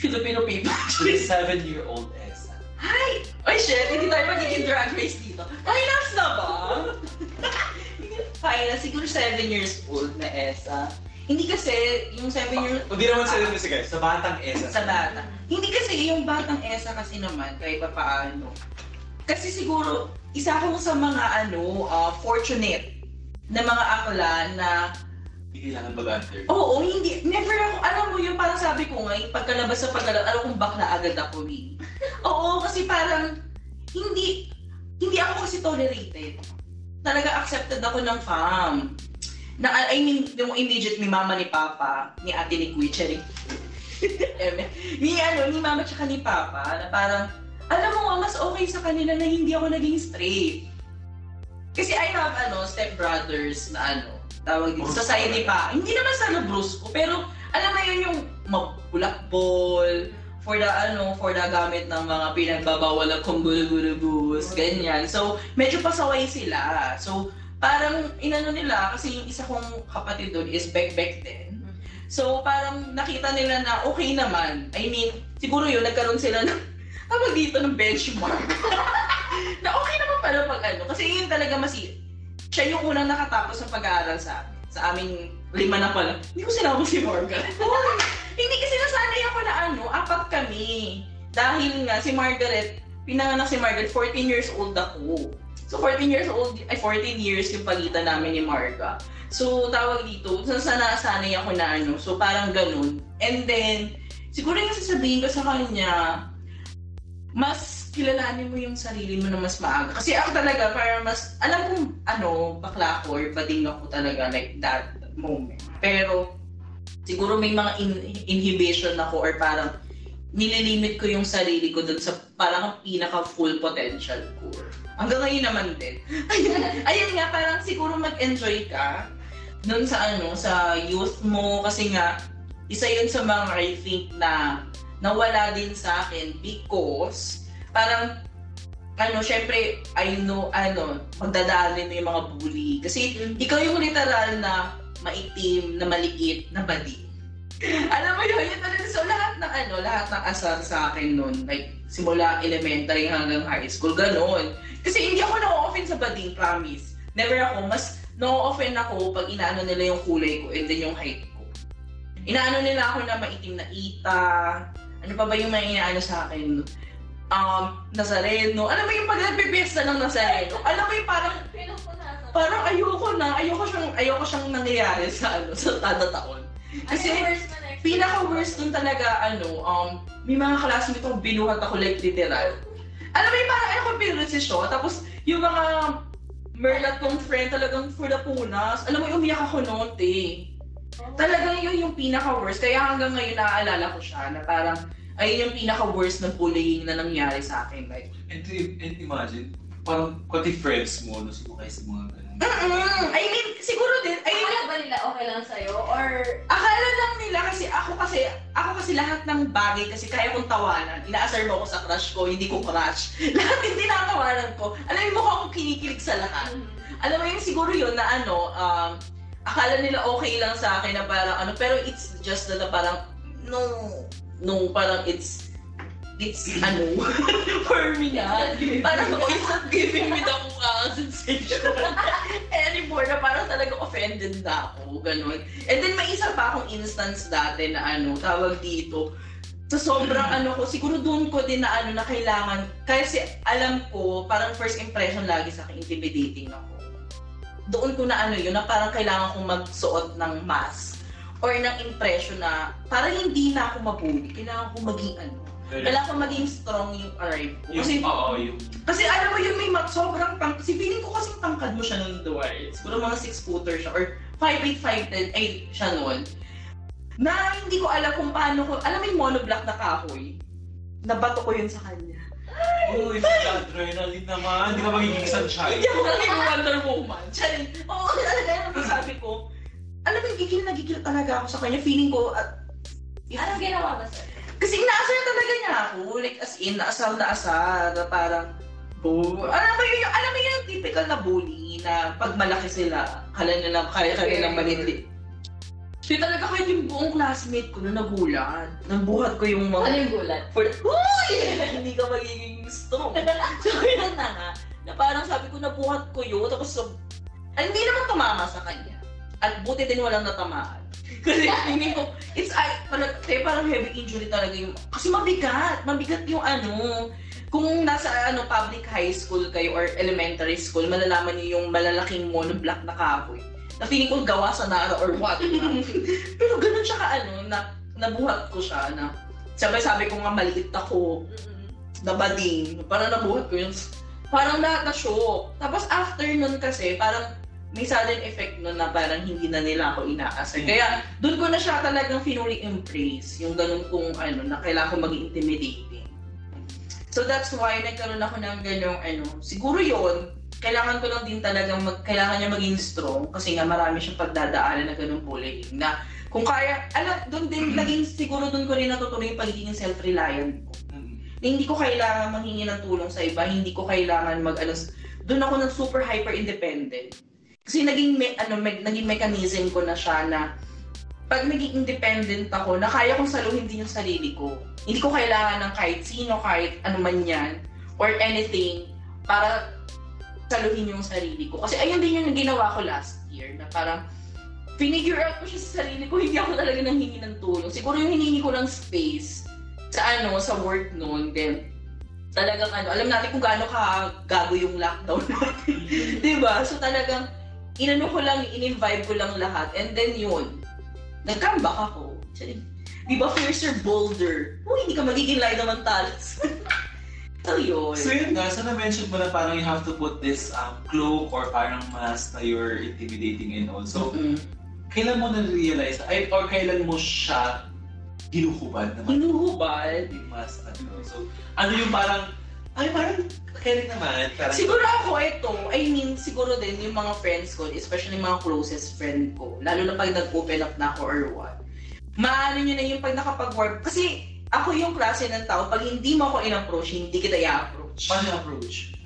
Filipino people. 27-year-old Elza? Hi! Ay, shit! Hindi tayo magiging drag race dito. Finals na ba? Finals, siguro 7 years old na Esa. Hindi kasi yung 7 years Hindi naman sa inyo guys, sa batang Elza. sa bata. Hindi kasi yung batang Esa kasi naman, kahit pa paano. Kasi siguro, isa ako sa mga ano, ah, fortunate na mga akla na Hindi kailangan mag-under. Oo, hindi. Never ako, alam mo yun, parang sabi ko nga, yung pagkalabas sa pagkalabas, alam kong bakla agad ako eh. Oo, kasi parang, hindi, hindi ako kasi tolerated. Talaga accepted ako ng fam. Na, I mean, yung immediate ni mama ni papa, ni ate ni Kuya ni ano, ni mama tsaka ni papa, na parang, alam mo, mas okay sa kanila na hindi ako naging straight. Kasi I have, ano, stepbrothers na ano, tawag dito, society pa. Hindi naman sana brusco, pero alam mo yun yung mabulakbol, for the ano, for the gamit ng mga pinagbabawal ng kumbulugurubus, ganyan. So, medyo pasaway sila. So, parang inano nila, kasi yung isa kong kapatid doon is Bekbek din. So, parang nakita nila na okay naman. I mean, siguro yun, nagkaroon sila ng, tawag dito, ng benchmark. na okay naman pala pag ano. Kasi yun talaga masi, siya yung unang nakatapos ng pag-aaral sa. Sa aming lima na pala. Hindi ko sinama si Margaret. Hindi kasi nasanay ako na ano, apat kami. Dahil nga si Margaret, pinanganak si Margaret, 14 years old ako. So 14 years old, ay 14 years yung pagitan namin ni Marga. So tawag dito, sana nasanay ako na ano, so parang ganun. And then, siguro yung sasabihin ko sa kanya, mas kilalanin mo yung sarili mo na mas maaga. Kasi ako talaga, para mas, alam kong, ano, bakla ko or bading ako talaga like that moment. Pero, siguro may mga in- inhibition ako or parang nililimit ko yung sarili ko dun sa parang ang pinaka full potential ko. Hanggang ngayon naman din. Ayun, ayun nga, parang siguro mag-enjoy ka. nun sa ano, sa youth mo kasi nga isa yun sa mga I think na nawala din sa akin because parang ano, syempre, I know, ano, magdadaanin mo yung mga bully. Kasi ikaw yung literal na maitim, na maliit, na badi. Alam mo yun, yun talaga. So lahat ng ano, lahat ng asar sa akin nun, like simula elementary hanggang high school, ganun. Kasi hindi ako na-offend sa bading, promise. Never ako, mas na-offend ako pag inaano nila yung kulay ko and then yung height ko. Inaano nila ako na maitim na ita, ano pa ba yung mga inaano sa akin? Um, Nazareno. Alam mo yung pag nagpipesta ng Nazareno? Alam mo yung parang parang ayoko na, ayoko siyang, ayoko siyang nangyayari sa ano, sa tada taon. Kasi, Ano pinaka-worst dun talaga, ano, um, may mga classmate akong binuhat ako like literal. Alam mo yung parang ano ko pinrosisyon, tapos yung mga merlat kong friend talagang for the punas. Alam mo, umiyak ako noon, te. Talagang yun yung pinaka-worst. Kaya hanggang ngayon naaalala ko siya na parang ayun yung pinaka-worst na bullying na nangyari sa akin. Like, And, and imagine, parang pati friends mo, no, sumakay sa mga ganun. Mm I mean, siguro din, ayun Akala ba nila okay lang sa'yo? Or Akala lang nila kasi ako kasi ako kasi lahat ng bagay kasi kaya kong tawanan. Inaasar mo ako sa crush ko, hindi ko crush. lahat hindi nakatawanan ko. Alam mo mukha akong kinikilig sa lahat. Alam mo yun siguro yun na ano, um, akala nila okay lang sa akin na parang ano, pero it's just na, na parang no, no, parang it's it's ano, for me na. Parang oh, it's not giving me the mukha sensation anymore na parang talaga offended na ako, ganun. And then may isa pa akong instance dati na ano, tawag dito, sa sobrang ano ko, siguro doon ko din na ano na kailangan, kasi alam ko, parang first impression lagi sa akin, intimidating ako. Doon ko na ano yun, na parang kailangan kong magsuot ng mask or ng impression na parang hindi na ako mabuli, kailangan ko maging ano, kailangan ko maging strong yung arrive ko. Yung, Kasi oo, yung, kasi alam mo yun, may mag, sobrang tang... Kasi feeling ko kasing tangkad mo siya nung Duarte. Siguro mga 6-footer siya or 5'8", 5'10", ay siya noon. Na hindi ko alam kung paano ko... Alam mo yung monoblock na kahoy? Nabato ko yun sa kanya. oh, yung adrenaline naman, hindi ka magiging sunshine. Hindi ako naging Wonder Woman. Charing. Oo, kasi talaga yun ang sabi ko. Alam mo, gigil na gigil talaga ako sa kanya. Feeling ko, at, anong ginawa ba sir? Kasi inaasar talaga niya ako. Like, as in, naasar na asar. Na parang, oh, alam mo yun, alam mo yun yung typical na bully na pag malaki sila, kala nila, kaya kaya nilang maliit. Di talaga kahit yung buong classmate ko na nagulat. Nabuhat ko yung Ano mga... yung gulat? For. Uy! Hindi ka magiging strong. so, yun na nga. Na parang sabi ko, nabuhat ko yun. Tapos, so, ay, hindi naman tumama sa kanya. At buti din walang natamaan. Kasi feeling ko, it's, ay, parang, eh, parang heavy injury talaga yung, kasi mabigat. Mabigat yung ano, kung nasa ano public high school kayo or elementary school, malalaman niyo yung malalaking monoblock na kahoy. Na feeling ko gawa sa Nara or what. Pero ganun siya ka ano, na nabuhat ko siya na sabi sabi ko nga maliit ako, na bading, parang nabuhat ko yun. Parang na, na shock. Tapos after nun kasi, parang may sudden effect nun na parang hindi na nila ako inaasar. Kaya doon ko na siya talagang finally embrace yung ganun kung ano, na kailangan ko maging intimidating. So that's why nagkaroon ako ng ganyong ano, siguro yon kailangan ko lang din talaga mag, kailangan niya maging strong kasi nga marami siyang pagdadaanan na ganung bullying na kung kaya, alam, doon din, naging, siguro doon ko rin natutunan yung pagiging self-reliant ko Mm. na hindi ko kailangan manghingi ng tulong sa iba, hindi ko kailangan mag ano, doon ako ng super hyper independent. Kasi naging me, ano me, naging mechanism ko na siya na pag naging independent ako, na kaya kong saluhin din yung sarili ko. Hindi ko kailangan ng kahit sino, kahit ano man yan, or anything, para saluhin yung sarili ko. Kasi ayun din yung ginawa ko last year, na parang finigure out ko siya sa sarili ko, hindi ako talaga nanghingi ng tulong. Siguro yung hiningi ko lang space sa ano, sa work noon, then talagang ano, alam natin kung gaano ka gago yung lockdown natin. Di ba? So talagang, inano ko lang, in-invite ko lang lahat, and then yun, nag-comeback ako. Di ba, fiercer, bolder. Uy, hindi ka magiging light naman talas. so yun. So yun nga, so na-mention mo na parang you have to put this um, cloak or parang mask na you're intimidating and all. So, Mm-mm. kailan mo na-realize, ay, or kailan mo siya ginuhubad naman Hinuhubad. yung mask na to? So, ano yung parang, Ay, parang kaya rin naman. Parang, Siguro ako ito, I mean, siguro din yung mga friends ko, especially mga closest friend ko, lalo na pag nag-open up na ako or what, maano nyo na yung pag nakapag-work, kasi ako yung klase ng tao, pag hindi mo ako in-approach, hindi kita i-approach. paano approach?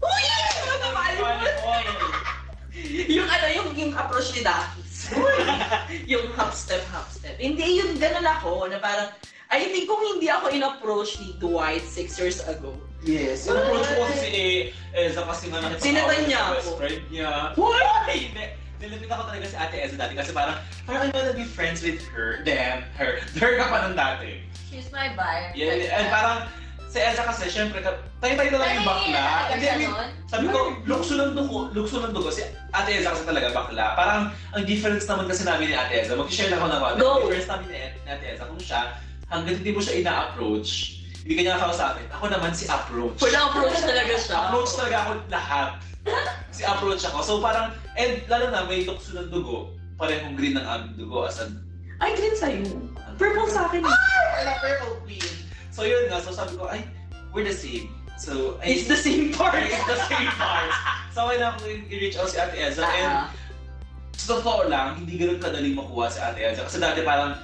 Uy! Ano ba? Yung ano, yung, yung approach ni Dakis. yung half step, half step. Hindi, yun, ganun ako, na parang, I think kung hindi ako in-approach ni Dwight six years ago, Yes. Yung approach ko kasi si Eza kasi nga nakita Sinatan niya best ako. friend niya. Hoy! Hindi. Nilapit ako talaga si Ate Eza dati kasi parang, parang I wanna be friends with her. Them. Her. Her ka pa ng dati. She's my vibe. Yeah, and parang, si Eza kasi, syempre, tayo-tayo na lang yung bakla. Hindi, I mean, sabi ko, lukso ng dugo, lukso ng dugo. Si Ate Eza kasi talaga bakla. Parang, ang difference naman kasi namin ni Ate Eza, mag-share lang ako ng. Go! Ang difference namin ni Ate Eza, kung siya, hanggang hindi mo siya ina-approach, hindi ka niya kakausapin. Ako naman si approach. full approach talaga siya. Approach talaga ako lahat. si approach ako. So parang, and lalo na may lukso ng dugo, parehong green ng aming dugo as an Ay, green sa'yo. Purple sa akin. Wala purple queen. So yun nga, so sabi ko, ay, we're the same. So, ay, It's the same part. it's the same parts. So, kailangan ko i-reach out si Ate Elza. And Ah, sa totoo lang, hindi ganun kadaling makuha si Ate Elza. Kasi dati parang,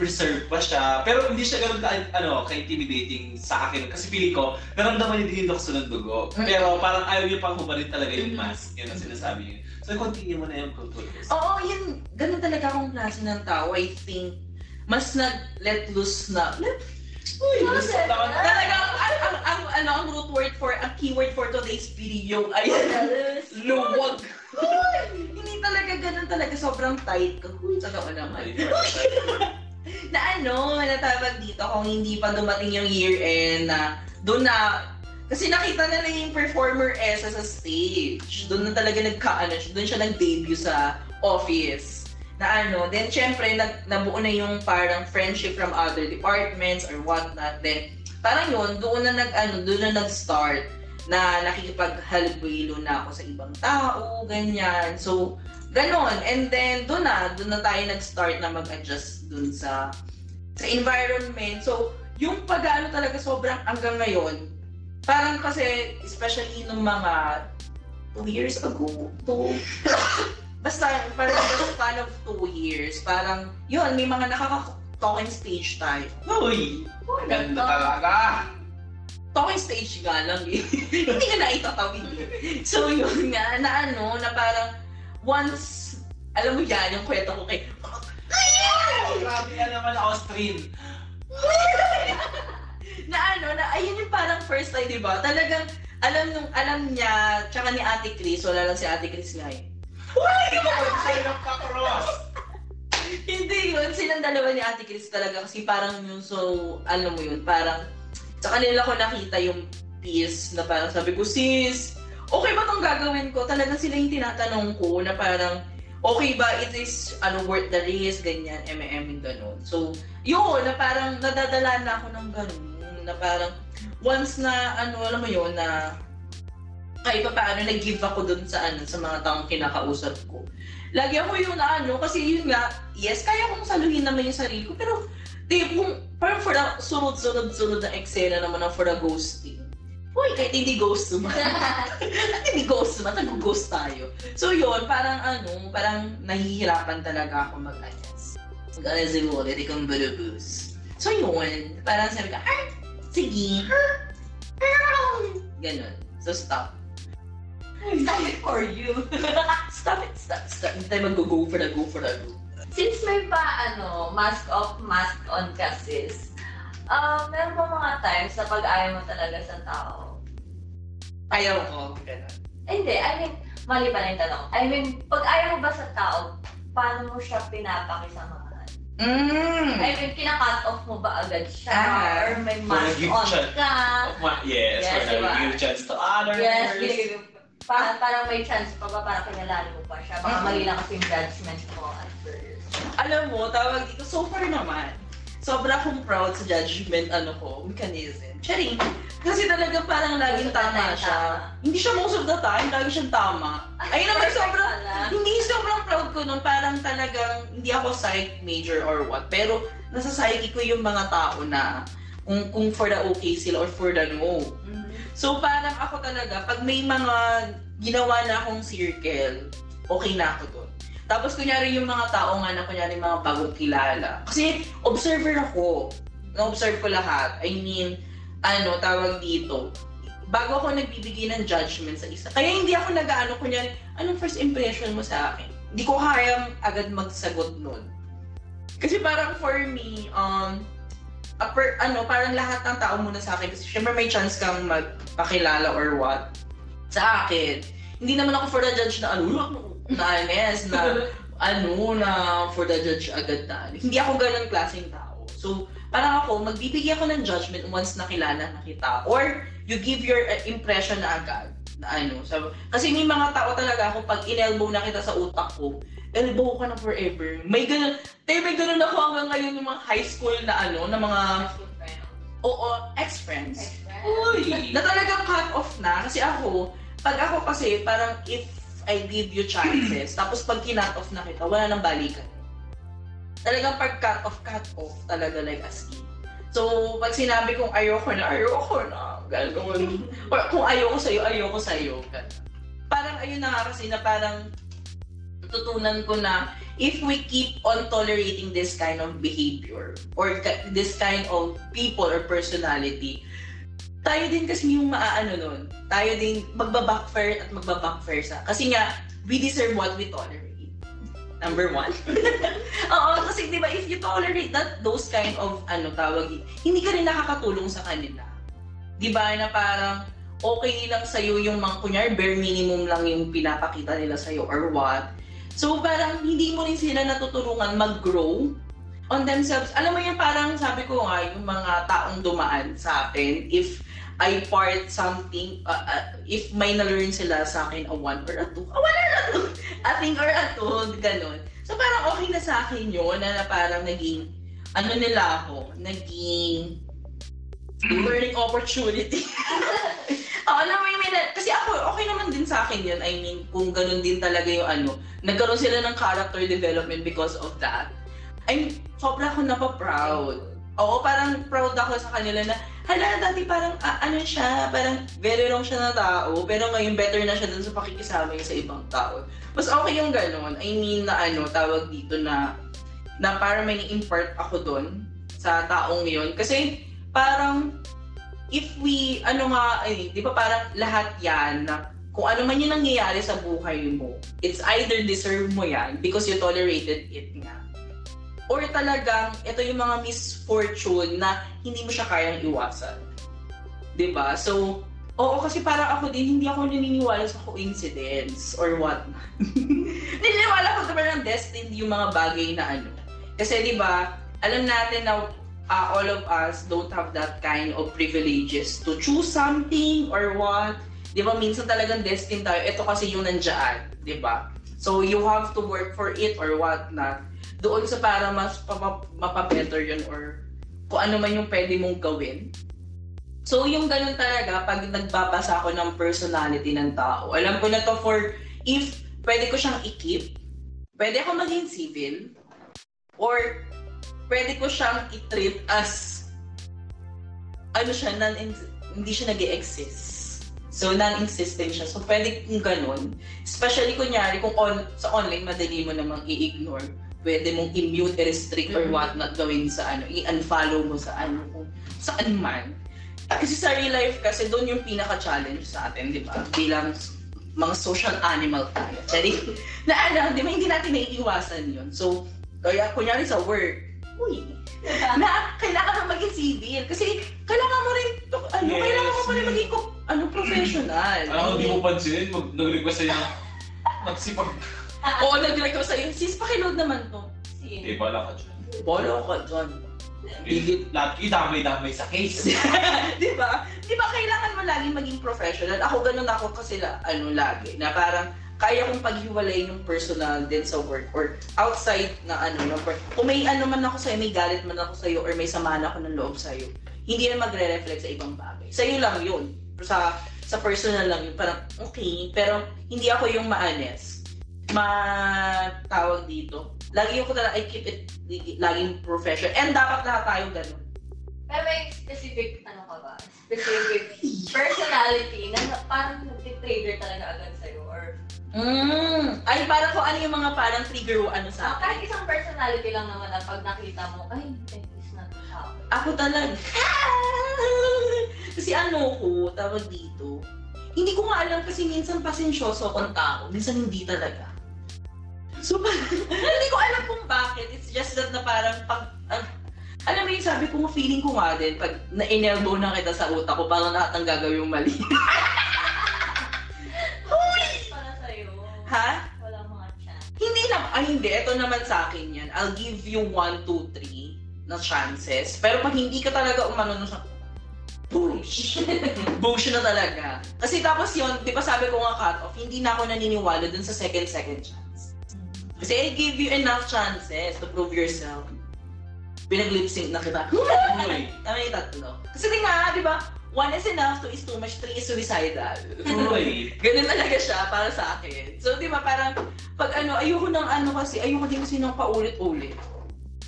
reserve pa siya. Pero hindi siya ganun ka, ano, ka-intimidating sa akin. Kasi feeling ko, naramdaman niya din yung ng dugo. Pero parang ayaw niya pang humarin talaga yung Mhm. mask. Yun ang sinasabi niya. So, continue mo na yung culture. Oo, yun. Ganun talaga akong klase ng tao. I think, mas nag-let loose na. Let, Uy, Closet. talagang, ang, ang, ang, ano, ang root word for, ang keyword for today's video ay luwag. Hindi talaga ganun talaga. Sobrang tight ko. Uy, totoo naman. na ano, natawag dito kung hindi pa dumating yung year end na doon na kasi nakita na lang yung performer Esa sa stage. Doon na talaga nagka ano, siya, doon siya nag-debut sa office. Na ano, then syempre nag, nabuo na yung parang friendship from other departments or whatnot. Then parang yun, doon na nag ano, doon na nag-start na nakikipaghalubilo na ako sa ibang tao, ganyan. So, ganon. And then, doon na, doon na tayo nag-start na mag-adjust doon sa sa environment. So, yung pag-ano talaga sobrang hanggang ngayon, parang kasi, especially nung mga two years ago, two, basta parang the span of two years, parang, yun, may mga nakaka-talking stage tayo. Uy, ganda talaga. talking stage nga lang eh. Hindi ka na itatawid eh. So yun nga, na ano, na parang once, alam mo yan, yung kwento ko kay, Grabe yan naman ako stream. na ano, na ayun yung parang first time, di ba? Talagang, alam nung, alam niya, tsaka ni Ate Chris, wala lang si Ate Chris ngayon. Ikaw ang sa'yo ng kakross. Hindi yun, silang dalawa ni Ate Chris talaga kasi parang yung so, alam mo yun, parang sa kanila ko nakita yung piece na parang sabi ko, sis, okay ba tong gagawin ko? Talagang sila yung tinatanong ko na parang, okay ba it is ano worth the risk, ganyan, M&M, ganun. So, yun, na parang nadadala na ako ng ganun, na parang once na, ano, alam mo yun, na kahit pa paano nag-give ako dun sa ano sa mga taong kinakausap ko. Lagi ako yung na ano, kasi yun nga, yes, kaya kong saluhin naman yung sarili ko, pero di, kung parang for the sunod-sunod-sunod na eksena naman ng for the ghosting. Uy, kahit hindi ghost naman. Kahit hindi ghost naman, nag-ghost tayo. So yun, parang ano, parang nahihirapan talaga ako mag-adjust. Mag-adjust siguro, hindi kang barabus. So yun, parang sabi ka, ay, sige, ganon. So stop. Stop it for you. stop it, stop, stop. Hindi tayo mag-go for the go for the go. Since may pa, ano, mask off, mask on kasi, ah meron pa mga times na pag ayaw mo talaga sa tao. Ayaw ko. Ganon. Eh, Hindi, I mean, mali pa na yung tanong. I mean, pag ayaw mo ba sa tao, paano mo siya pinapakisamahan? Mm. I mean, kina-cut off mo ba agad siya? Ah. Or may mask give on chance. ka? Ma- yes, Yes, for diba? give chance to others. Yes, binibigay Parang, parang may chance pa ba para kinalala mo pa siya? Baka Mhm. mali lang kasi yung judgment mo at first. Alam mo, tawag dito, so far naman, sobra akong proud sa judgment, ano ko, mechanism. Charing. Kasi talaga parang laging tama siya. Hindi siya most of the time, lagi siyang tama. Ayun naman, sobrang, hindi sobrang proud ko nun, parang talagang, hindi ako psych major or what, pero nasa psyche ko yung mga tao na kung, kung for the okay sila or for the no. Mhm. So parang ako talaga, pag may mga ginawa na akong circle, okay na ako doon. Tapos kunyari yung mga tao nga na kunyari mga bagong kilala. Kasi observer ako. Na-observe ko lahat. I mean, ano, tawag dito. Bago ako nagbibigay ng judgment sa isa. Kaya hindi ako nag-ano, kunyari, anong first impression mo sa akin? Hindi ko kaya agad magsagot nun. Kasi parang for me, um, a ano, parang lahat ng tao muna sa akin. Kasi syempre may chance kang magpakilala or what. Sa akin, hindi naman ako for the judge na ano, na honest, na ano, na for the judge agad na. ano. Hindi ako ganun klaseng tao. So, parang ako, magbibigay ako ng judgment once nakilala na kita. Or, you give your uh, impression na agad. Na ano, sabi, kasi may mga tao talaga ako, pag in-elbow na kita sa utak ko, elbow ka na forever. May ganun, tayo may ganun ako hanggang ngayon ng mga high school na ano, na mga, oo, ex-friends. Uy! Na talagang cut off na. Kasi ako, pag ako kasi, parang if I give you chances, tapos pag kinut off na kita, wala nang balikan. Talagang pag cut off, cut off talaga like as in. So, pag sinabi kong ayoko na, ayoko na, gano'n. Or kung ayoko sa'yo, ayoko sa'yo. Ganun. Parang ayun na nga kasi na parang natutunan ko na if we keep on tolerating this kind of behavior or this kind of people or personality, tayo din kasi yung maaano nun. Tayo din magbabackfire at magbabackfire sa. Kasi nga, we deserve what we tolerate. Number one. Oo, kasi di ba, if you tolerate that, those kind of, ano tawag, hindi ka rin nakakatulong sa kanila. Di ba, na parang, okay lang sa'yo yung mga, kunyari, bare minimum lang yung pinapakita nila sa'yo or what. So, parang hindi mo rin sila natutulungan mag-grow on themselves. Alam mo yung parang sabi ko nga, yung mga taong dumaan sa atin, if I part something, uh, uh, if may na-learn sila sa akin a one or a two, a one or a two, a thing or a two, ganun. So parang okay na sa akin yun, na, parang naging, ano nila ako, naging learning opportunity. Oo, alam mo yung may kasi ako, okay naman din sa akin yun. I mean, kung ganun din talaga yung ano, nagkaroon sila ng character development because of that. I'm, sobra ako napaproud. Oo, parang proud ako sa kanila na, hala, dati parang, ah, ano siya, parang very wrong siya na tao, pero ngayon better na siya dun sa pakikisama niya sa ibang tao. Mas okay yung ganun. I mean, na ano, tawag dito na, na parang may impart ako dun sa taong yun. Kasi, parang, if we, ano nga, eh, di ba parang lahat yan, na kung ano man yung nangyayari sa buhay mo, it's either deserve mo yan because you tolerated it nga. Or talagang, ito yung mga misfortune na hindi mo siya kayang iwasan. ba So, oo kasi parang ako din, hindi ako naniniwala sa coincidence or what. naniniwala ko naman ng destined yung mga bagay na ano. Kasi di ba alam natin na uh, all of us don't have that kind of privileges to choose something or what. Di ba, minsan talagang destined tayo. Ito kasi yung nandyan, di ba? So, you have to work for it or what not. Doon sa para mas mapabetter yun or kung ano man yung pwede mong gawin. So, yung ganun talaga, pag nagbabasa ako ng personality ng tao, alam ko na to for if pwede ko siyang i-keep, pwede ako maging civil, or pwede ko siyang i-treat as ano siya, non hindi siya nag exist So, non-existent siya. So, pwede kung ganun. Especially, kunyari, kung on, sa online, madali mo namang i-ignore. Pwede mong i-mute, i-restrict, or Mhm. what not gawin sa ano, i-unfollow mo sa ano, kung saan man. Ah, Kasi sa real life kasi, doon yung pinaka-challenge sa atin, di ba? Bilang mga social animal tayo. Sorry. na ano, di ba, hindi natin naiiwasan yun. So, kaya kunyari sa work, uy, na kailangan mo maging civil. Kasi kailangan mo rin, to- ano, Yes. kailangan mo pa rin maging ko- ano, professional. Alam ko, hindi mo pansinin, mag nag-request sa'yo ng nagsipag. Oo, nag-direct ko sa'yo, sis, pakiload naman to. Eh, bala ka dyan. Bolo ka dyan. Higit, lahat kayo damay-damay sa case. di ba? Di ba kailangan mo laging maging professional? Ako ganun ako kasi la, ano lagi, na parang kaya kong paghiwalay yung personal din sa work or outside na ano na work. Kung may ano man ako sa'yo, may galit man ako sa'yo or may samaan ako ng loob sa'yo, hindi na magre-reflect sa ibang bagay. Sa'yo lang yun. Sa sa personal lang yun. Parang, okay, pero hindi ako yung ma-honest. Ma-tawag dito. Lagi ako talaga, I keep it laging professional. And dapat lahat tayo ganun. Pero may specific, ano ka ba? Specific personality na parang nag-trigger talaga agad sa'yo or Mm. Ay, parang kung ano yung mga parang trigger ano sa Ah, akin. kahit isang personality lang naman na pag nakita mo, ay, sa akin. Ako talaga. kasi ano ko, tawag dito. Hindi ko nga alam kasi minsan pasensyoso akong tao, minsan hindi talaga. So, hindi ko alam kung bakit. It's just that na parang pag, ah, alam mo yung sabi ko, feeling ko nga din, pag na-inelbow na kita sa utak ko, parang lahat ng gagawin yung mali. Para sa'yo, ha? walang mga chance. Hindi na, ay hindi, ito naman sa akin yan. I'll give you 1, 2, 3 na chances. Pero pag hindi ka talaga umano sa push. push na talaga. Kasi tapos yun, di ba sabi ko nga cut off, hindi na ako naniniwala dun sa second, second chance. Kasi I give you enough chances to prove yourself. Pinag-lip sync na kita. Tama yung tatlo. Kasi di nga, di ba, one is enough, two is too much, three is suicidal. Uy. Ganun talaga siya para sa akin. So, di ba, parang, pag ano, ayoko ng ano kasi, ayoko din kasi ng paulit-ulit.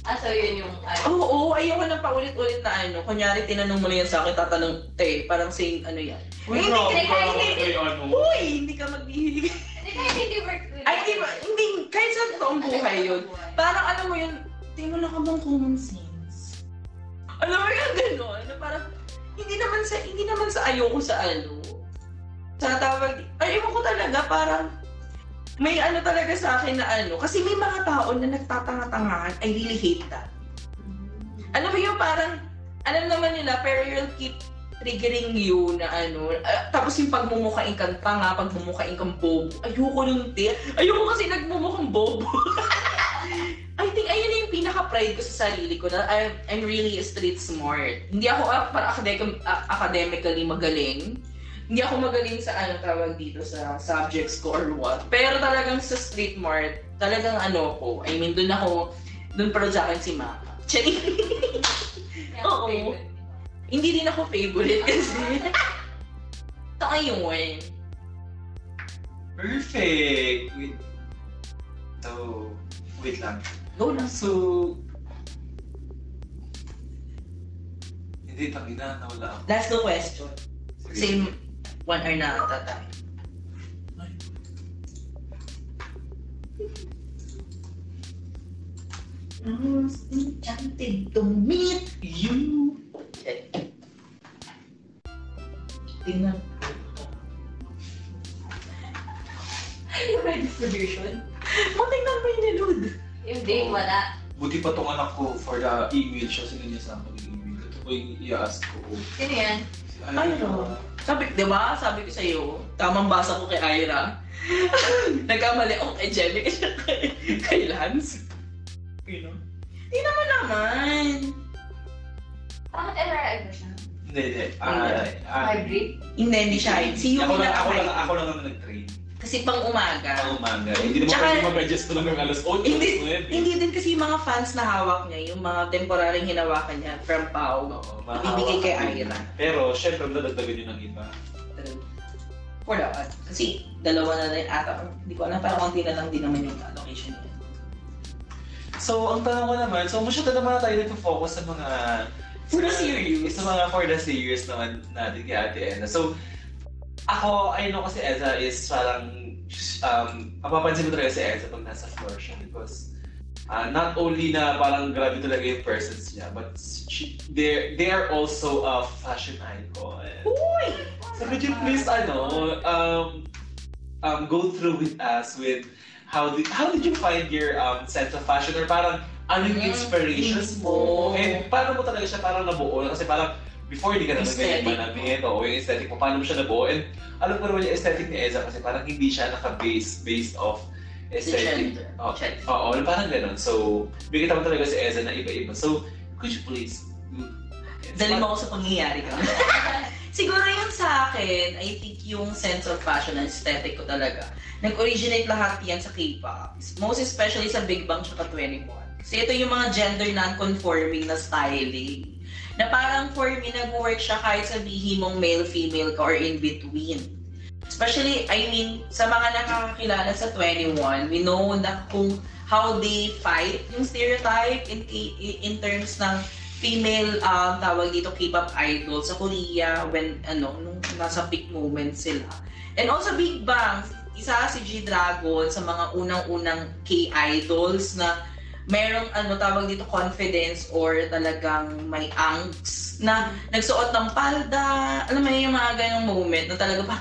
Ah, so yun yung, ano, Oo, oo, ayoko ng paulit-ulit na ano. Kunyari, tinanong mo na yan sa akin, tatanong, te, parang saying, ano yan. Uy, Hindi, hindi, ka hindi, hindi ka magbibigay. hindi kahit hindi work with Ay, di ba, hindi, kahit sa totoong buhay yun. Parang, alam mo yun, tingin mo lang ka bang common sense? Alam mo yung gano'n, na parang, hindi naman sa, hindi naman sa ayoko sa ano. Sa tawag, ay, ewan ko talaga, parang, may ano talaga sa akin na ano, kasi may mga tao na nagtatanga-tangahan, I really hate that. Alam mo yung parang, alam naman nila, pero you'll keep triggering you na ano, ah, tapos yung pagmumukhain kang tanga, pagmumukhain kang bobo, ayoko nung tit. Ayoko kasi nagmumukhang bobo. I think ayun na yung pinaka-pride ko sa sarili ko na I'm, I'm really street smart. Hindi ako ah, para academic, ah, academically magaling. Hindi ako magaling sa ano tawag dito sa subjects ko or what. Pero talagang sa street smart, talagang ano ko. I mean, doon ako, doon para sa akin si Mama. Charing. Oo. Hindi din ako favorite kasi. Ito ngayon. Perfect. Wait. So, wait lang. Go lang. So, hindi, tangina, nawala ako. Last two question. Sige. Same one hour na ata tayo. I was enchanted to meet you. Okay. Tingnan ko. Yung may distribution. O, tingnan mo yung niload. Yung date, wala. Buti pa tong anak ko for the email siya, sino niya sa akin yung email. Ito po yung i-ask ko. Sino yan? Ay, no. Sabi, di ba? Sabi ko sa'yo, tamang basa ko kay Ira. Nagkamali ako kay kasi kay, kay Lance. You know? Di naman naman. Bakit NRI ba siya? Hindi, hindi. Ah, ah, Hybrid? Hindi, hindi siya. Si Yumi ako lang, na ako lang, ako. lang ang nag-train. Kasi pang umaga. Ang umaga. Hindi naman Tsaka- pwede mag-adjust na ng alas 8. Hindi, alas 9. Hindi din kasi yung mga fans na hawak niya, yung mga temporaryong hinawakan niya from Pau. Oo, Ibibigay kay. Ira. Pero, syempre, dadagdagan yun ng iba. For that one. Kasi dalawa na rin ata. Hindi ko alam, parang konti na lang din naman yung allocation niya. So, ang tanong ko naman, so masyado naman na tayo nag-focus sa mga... For the series. Sa mga for the series naman natin kay Ate Ena. So, ako, I know kasi Eza is parang, um, mapapansin mo talaga si Eza pag nasa floor siya because uh, not only na parang grabe talaga yung persons niya, but she, they're, they are also a fashion icon. Uy! So could you please, ano, um, um, go through with us with how did, how did you find your um, sense of fashion or parang ano yung inspirations mo? And paano mo talaga siya parang nabuo? Kasi parang before hindi ka naman ganyan Aesthetic. manamit o yung aesthetic mo, paano mo siya nabuo? And alam ko naman yung aesthetic ni Eza kasi parang hindi siya naka-base based off aesthetic. Oh. Oo, parang ganun. So, bigyan mo talaga si Eza na iba-iba. So, could you please? Dali mo ako sa pangyayari ka. Siguro yung sa akin, I think yung sense of fashion and aesthetic ko talaga. Nag-originate lahat yan sa K-pop. Most especially sa Big Bang tsaka 21. Kasi ito yung mga gender non-conforming na styling. Na parang for me, nag-work siya kahit sabihin mong male-female ka or in between. Especially, I mean, sa mga nakakakilala sa 21, we know na kung how they fight yung stereotype in, in terms ng female um, tawag dito K-pop idol sa Korea when ano nung nasa peak moment sila. And also Big Bang, isa si G-Dragon sa mga unang-unang K-idols na merong ano tawag dito confidence or talagang may angst na nagsuot ng palda. Alam mo yung mga ganong moment na talaga pa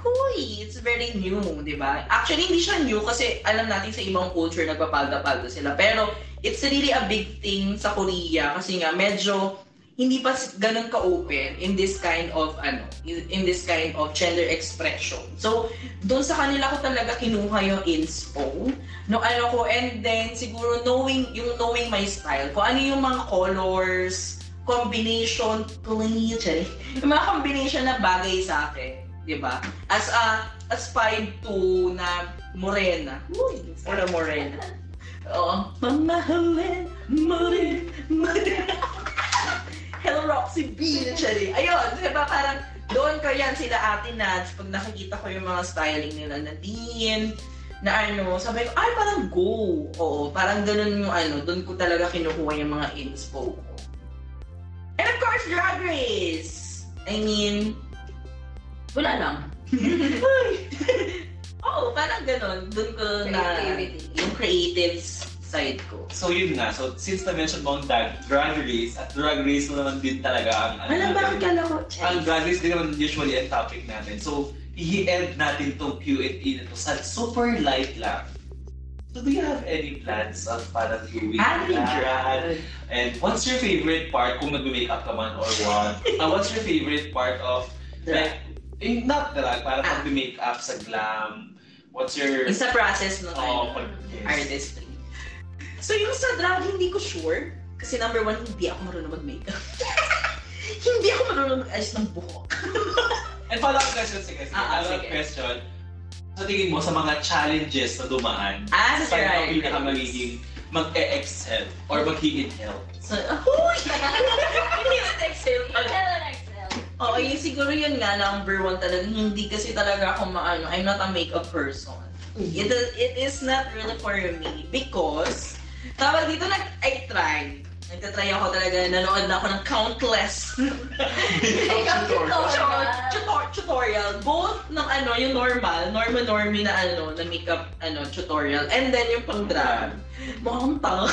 Huy, it's very new, di ba? Actually, hindi siya new kasi alam natin sa ibang culture nagpapalda-palda sila. Pero it's really a big thing sa Korea kasi nga medyo hindi pa ganun ka-open in this kind of ano, in this kind of gender expression. So, doon sa kanila ko talaga kinuha yung inspo. No, ano ko, and then siguro knowing, yung knowing my style, kung ano yung mga colors, combination, please, yung mga combination na bagay sa akin. di ba? As a, as 5'2 na morena. Uy, para morena. Oo. Mamahalin, morena, morena. Hello, Roxy B. Chari. Ayun, di ba parang doon ko yan sila ate Nats. Pag nakikita ko yung mga styling nila na din, na ano, sabi ko, ay parang go. Oo, parang ganun yung ano, doon ko talaga kinukuha yung mga inspo ko. And of course, Drag Race! I mean, wala lang. Oo, parang ganun. Doon ko na, yung creative side ko. So yun nga, so since na-mention mo ang drag, drag race, at drag race mo naman din talaga ang ano Alam ba ang kala ko? Ang drag race din naman usually ang topic natin. So, i-end natin tong Q&A na to sa super light lang. So, do you have any plans of parang doing Ano drag? And what's your favorite part kung nag-makeup ka man or what? Uh, what's your favorite part of, like, eh, not drag, parang Ah. pag-makeup sa glam? What's your... Yung sa process ng Oh, ano, pag- yes. artistry. So yung sa drag, hindi ko sure. Kasi number one, hindi ako marunong mag-makeup. hindi ako marunong mag-ayos ng buhok. And follow-up question, sige. sige. Ah, follow-up sige. question. Sa tingin mo, sa mga challenges na dumaan, Ah, sa saan ka pinaka magiging mag-e-excel or mag-higit help? So, huy! Hindi na exhale pala. Excel and Excel. Oo, yun siguro yun nga, number one talaga. Hindi kasi talaga ako maano, I'm not a makeup person. It, it is not really for me because, tawag dito, nag, I tried. Nagtatry ako talaga, nanood na ako ng countless tutorial. tutorial, tutorial, both ng ano, yung normal, normal normie na ano, na makeup ano, tutorial, and then yung pang drag. Mukhang tanga.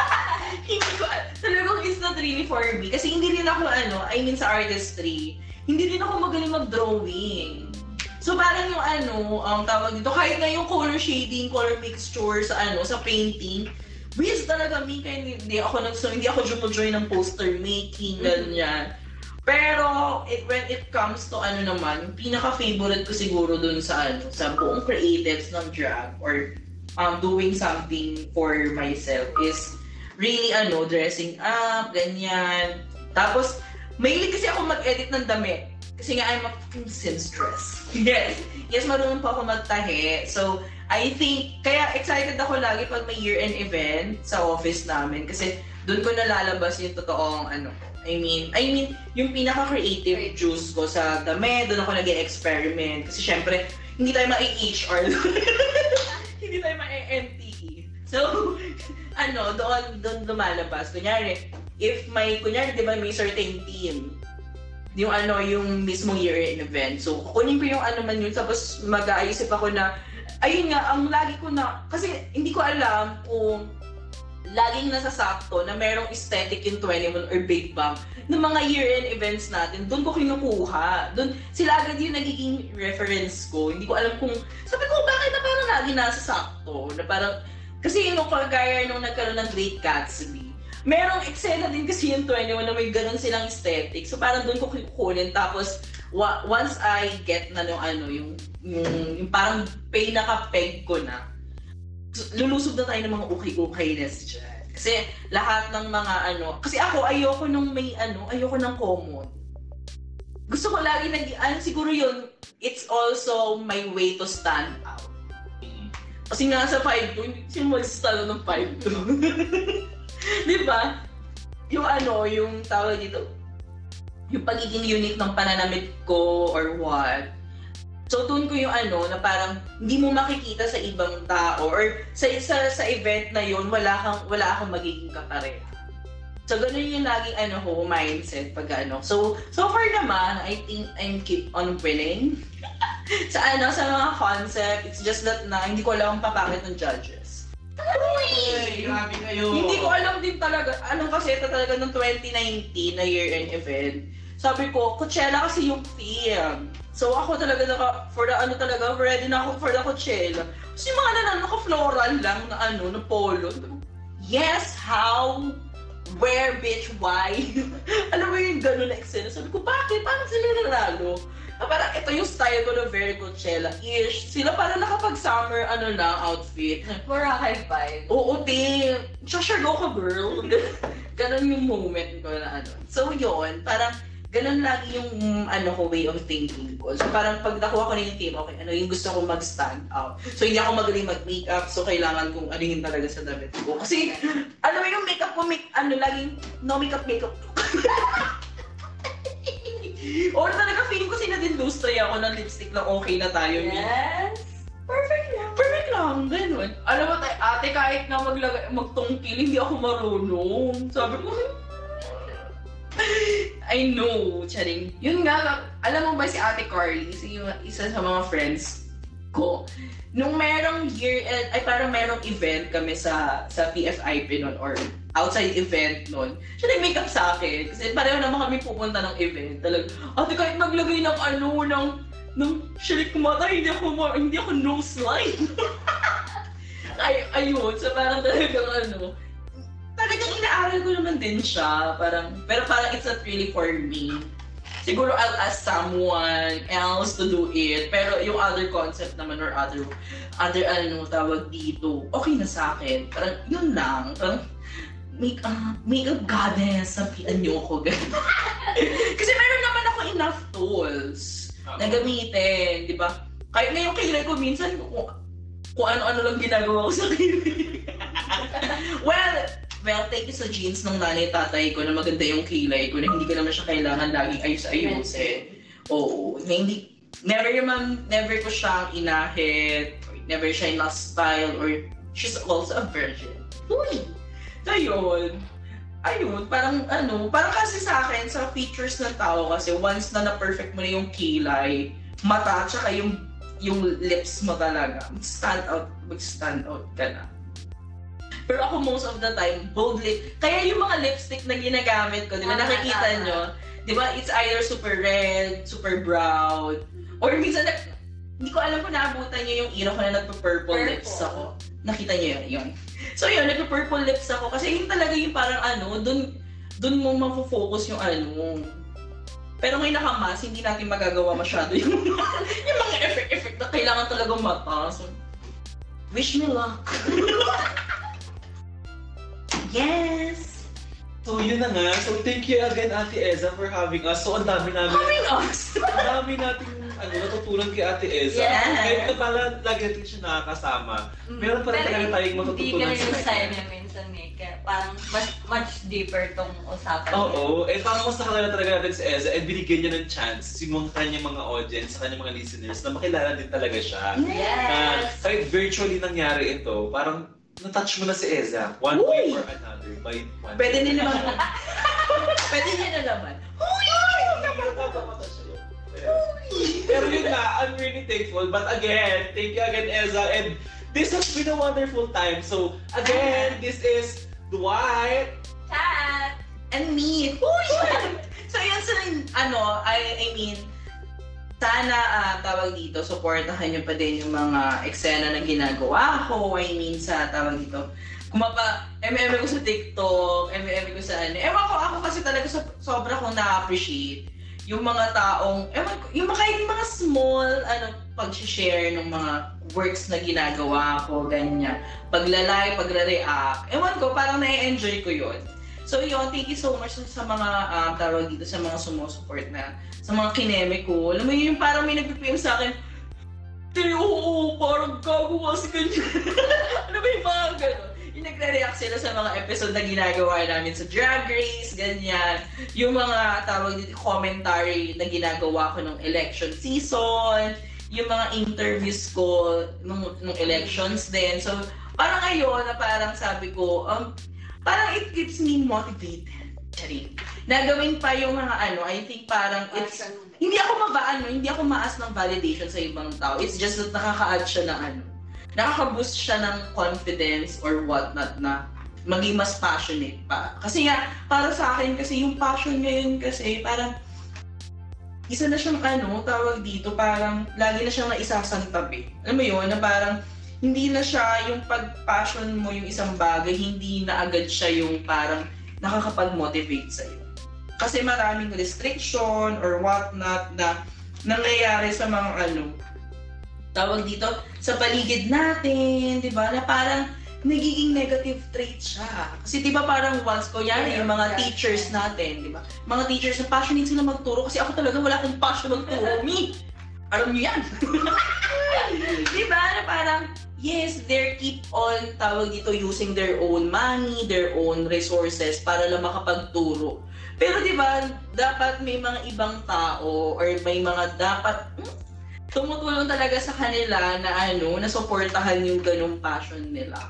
hindi ko, talagang it's not really for me. Kasi hindi rin ako ano, I mean sa artistry, hindi rin ako magaling mag-drawing. So parang yung ano, ang tawag dito, kahit na yung color shading, color mixture sa ano, sa painting, whiz talaga me, kaya hindi, hindi ako nag so, hindi ako jumojoy ng poster making, ganyan. Pero it, when it comes to ano naman, pinaka-favorite ko siguro dun sa ano, sa buong creatives ng drag or um, doing something for myself is really ano, dressing up, ganyan. Tapos, mahilig kasi ako mag-edit ng damit. Kasi nga, I'm a fucking seamstress. Yes. Yes, marunong pa ako magtahi. So, I think, kaya excited ako lagi pag may year-end event sa office namin. Kasi doon ko nalalabas yung totoong ano. I mean, I mean, yung pinaka-creative juice ko sa damit, doon ako nag experiment Kasi syempre, hindi tayo ma-HR. hindi tayo ma-NTE. So, ano, doon, doon lumalabas. Kunyari, if may, kunyari, di ba, may certain team, yung ano, yung mismong year-end event. So, kukunin ko yung ano man yun, tapos mag-aisip ako na, ayun nga, ang lagi ko na, kasi hindi ko alam kung laging nasasakto na merong aesthetic yung 21 or Big Bang ng mga year-end events natin, doon ko kinukuha. Doon, sila agad yung nagiging reference ko. Hindi ko alam kung, sabi ko, bakit na parang lagi nasasakto? Na parang, kasi yung kagaya nung nagkaroon ng Great Gatsby, merong eksena din kasi yung 21 na may ganun silang aesthetic. So parang doon ko kukunin. Tapos, wa- once I get na yung ano, yung, yung, yung parang pinaka-peg ko na, so, lulusob na tayo ng mga ukay-ukayness dyan. Kasi lahat ng mga ano, kasi ako ayoko nung may ano, ayoko ng common. Gusto ko lagi nag, ano siguro yun, it's also my way to stand out. Kasi nga sa 5'2", hindi siya ng 5'2". Di ba? Yung ano, yung tawag dito, yung pagiging unique ng pananamit ko or what. So doon ko yung ano na parang hindi mo makikita sa ibang tao or sa isa sa event na yun wala kang wala kang magiging kapareha. So, ganun yung laging ano ko, mindset pag ano. So, so far naman, I think I'm keep on winning. sa ano, sa mga concept, it's just that na, hindi ko alam ang papangit ng judges. Uy, grabe kayo. Hindi ko alam din talaga, anong kasi ito talaga ng 2019 na year-end event. Sabi ko, Coachella kasi yung theme. So ako talaga naka, for the ano talaga, ready na ako for the Coachella. Tapos yung mga nanan, naka-floral lang na ano, na polo. Yes, how? Where, bitch, why? alam mo yung gano'n na eksena. Sabi ko, bakit? Paano sila nanalo? Ah, parang ito yung style ko ng very Coachella-ish. Sila parang nakapag-summer ano lang, outfit. Boracay vibe. Oo, te. Share go ka, girl. Ganon yung moment ko na ano. So, yun. Parang, ganon lagi yung mm, ano ko, way of thinking ko. So, parang pag nakuha ko na yung team, okay, ano yung gusto ko mag-stand out. So, hindi ako magaling mag-makeup. So, kailangan kong anuhin talaga sa damit ko. Kasi, alam mo yung makeup ko, make, ano, laging no makeup, makeup. Or talaga, feeling ko sinadindustry ako ng lipstick lang okay na tayo. Yes. Perfect lang. Perfect lang, ganun. Alam mo, ate, kahit na maglagay, magtungkil, hindi ako marunong. Sabi ko, I know, charing. Yun nga, alam mo ba si Ate Carly, si isa sa mga friends ko, nung merong year end, ay parang merong event kami sa sa PFIP noon or outside event noon, siya nag-makeup sa akin. Kasi pareho naman kami pupunta ng event. Talaga, ate kahit maglagay ng ano, ng ng shirik mata, hindi ako, hindi ako nose line. Ay, ayun, so parang talagang ano, inaaral ko naman din siya. Parang, pero parang it's not really for me. Siguro I'll ask someone else to do it. Pero yung other concept naman or other, other ano tawag dito, okay na sa akin. Parang yun lang. Parang, make up, makeup goddess, sabihan niyo ko. ganun. Kasi meron naman ako enough tools na gamitin, di ba? Kahit ngayong kilay ko minsan, kung, kung ano-ano lang ginagawa ko sa kilay. well, well, thank you sa jeans ng nanay tatay ko na maganda yung kilay ko na hindi ko naman siya kailangan laging ayos-ayusin. Oo, na hindi, never naman, never ko siyang inahit, never siya na-style, or she's also a virgin. Uy! So yun, ayun, parang ano, parang kasi sa akin, sa features ng tao kasi once na na-perfect mo na yung kilay, mata, tsaka yung yung lips mo talaga, stand out, mag-stand out ka na. Pero ako most of the time, bold lip. Kaya yung mga lipstick na ginagamit ko, di ba Tama, nakikita nyo? Di ba it's either super red, super brown, or minsan, na, hindi ko alam kung naabutan nyo yung era ko na nagpa-purple Purple. lips ako. Nakita nyo yun? yun. So yun, nagpa-purple lips ako kasi yun talaga yung parang ano, dun, dun mo mafo-focus yung ano. Pero ngayon nakamas, hindi natin magagawa masyado yung, yung mga effect-effect na kailangan talagang mata. So, wish me luck. yes! So yun na nga. So thank you again Ate Eza for having us. So ang dami namin, Having us! ang dami nating ano, natutunan kay Ate Eza. Yeah. Kahit na pala lagi natin siya nakakasama. Meron pa rin talaga tayong matututunan Hindi sa kanya. style niya minsan eh. Kaya parang mas, much deeper tong usapan. Oo, and parang mas nakalala talaga natin si Eza and binigyan niya ng chance yung mga kanyang mga audience, sa kanyang mga listeners na makilala din talaga siya. Na Yes! kahit virtually nangyari ito, parang na-touch mo na si Eza one way Uy! or another by one Pwede way. nila naman. Pwede niya na naman. Pero yun nga, I'm really thankful. But again, thank you again, Eza. And this has been a wonderful time. So again, this is Dwight. Chat! And me. so yun sa ano, I, I mean, sana ah, tawag dito, supportahan nyo pa din yung mga eksena na ginagawa ko. I mean, sa tawag dito, kumapa, MM ko sa TikTok, MM ko sa ano. Ewan ko, ako kasi talaga so, sobra kong na-appreciate yung mga taong, ewan ko, yung mga, yung mga small, ano, pag-share ng mga works na ginagawa ko, ganyan. Paglalay, pagre-react. Ewan ko, parang na-enjoy ko yun. So yun, thank you so much sa, mga um, tawag dito, sa mga sumusupport na, sa mga kineme ko. Alam mo yun, parang may nag-PM sa akin, Te, oo, parang gago kasi ganyan. ano ba yung mga gano'n? Yung nagre-react sila sa mga episode na ginagawa namin sa Drag Race, ganyan. Yung mga tawag dito, commentary na ginagawa ko nung election season, yung mga interviews ko nung, nung elections din. So, parang ngayon na parang sabi ko, um, parang it keeps me motivated. Charing. Nagawin pa yung mga ano, I think parang it's, hindi ako mabaano, hindi ako maas ng validation sa ibang tao. It's just that nakaka-add siya ng ano, nakaka-boost siya ng confidence or whatnot na maging mas passionate pa. Kasi nga, para sa akin kasi yung passion ngayon kasi parang isa na siyang ano, tawag dito, parang lagi na siyang naisasantabi. Alam mo yun, na parang hindi na siya yung pag-passion mo yung isang bagay, hindi na agad siya yung parang nakakapag-motivate sa'yo. Kasi maraming restriction or whatnot na nangyayari sa mga ano, tawag dito, sa paligid natin, di ba, na parang nagiging negative trait siya. Kasi di ba parang once ko yan, yung mga teachers natin, di ba? Mga teachers na passionate sila magturo kasi ako talaga wala akong passion magturo, me. Alam niyo yan. di ba? Na parang, yes, they keep on, tawag dito, using their own money, their own resources para lang makapagturo. Pero di ba, dapat may mga ibang tao or may mga dapat hmm, tumutulong talaga sa kanila na ano, na suportahan yung ganung passion nila.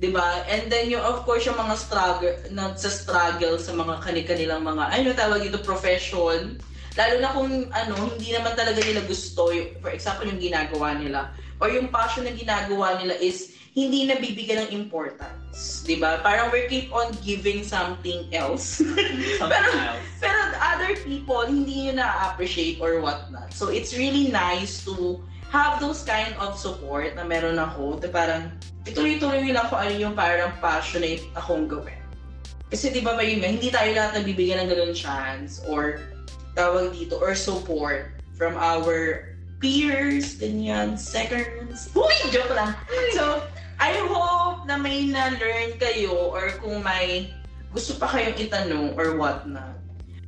'Di ba? And then yung of course yung mga struggle na sa struggle sa mga kani-kanilang mga ano tawag dito profession. Lalo na kung ano, hindi naman talaga nila gusto, yung, for example, yung ginagawa nila or yung passion na ginagawa nila is hindi nabibigyan ng importance, 'di ba? Parang we keep on giving something else. Something else. Pero other people, hindi nyo na-appreciate or whatnot. So, it's really nice to have those kind of support na meron ako. Na parang, ituloy-tuloy lang kung ano yung parang passionate akong gawin. Kasi di ba ba yun hindi tayo lahat nabibigyan ng ganun chance or tawag dito, or support from our peers, ganyan, seconds. Uy, joke lang. So, I hope na may na-learn kayo or kung may gusto pa kayong itanong or whatnot,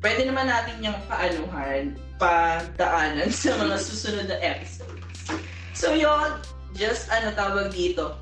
pwede naman natin yung paanuhan, padaanan sa mga susunod na episodes. So yun, just ano tawag dito,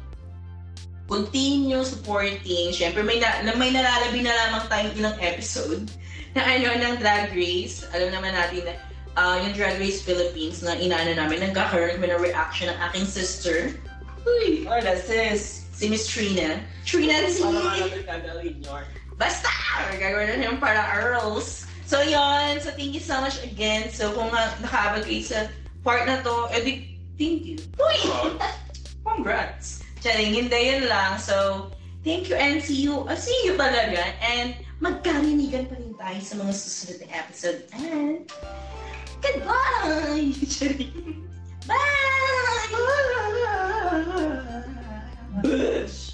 continue supporting. Siyempre, may, na, na- may nalalabi na lamang tayong ilang episode na ano ng Drag Race. Alam naman natin na ah, yung Drag Race Philippines na inaano namin, nagkakaroon kami ng reaction ng aking sister. Uy, Wala, sis. si Miss Trina. Trina T! Para nga natin gagawin yun. Basta! Gagawin na yung para Earls. So, yun. So, thank you so much again. So, kung uh, nakaabag kayo sa part na to, edi, thank you. Uy! Congrats! Charing, hindi yun lang. So, thank you and see you. Uh, see you talaga. And magkarinigan pa rin tayo sa mga susunod na episode. And, Goodbye, Bye. Bye.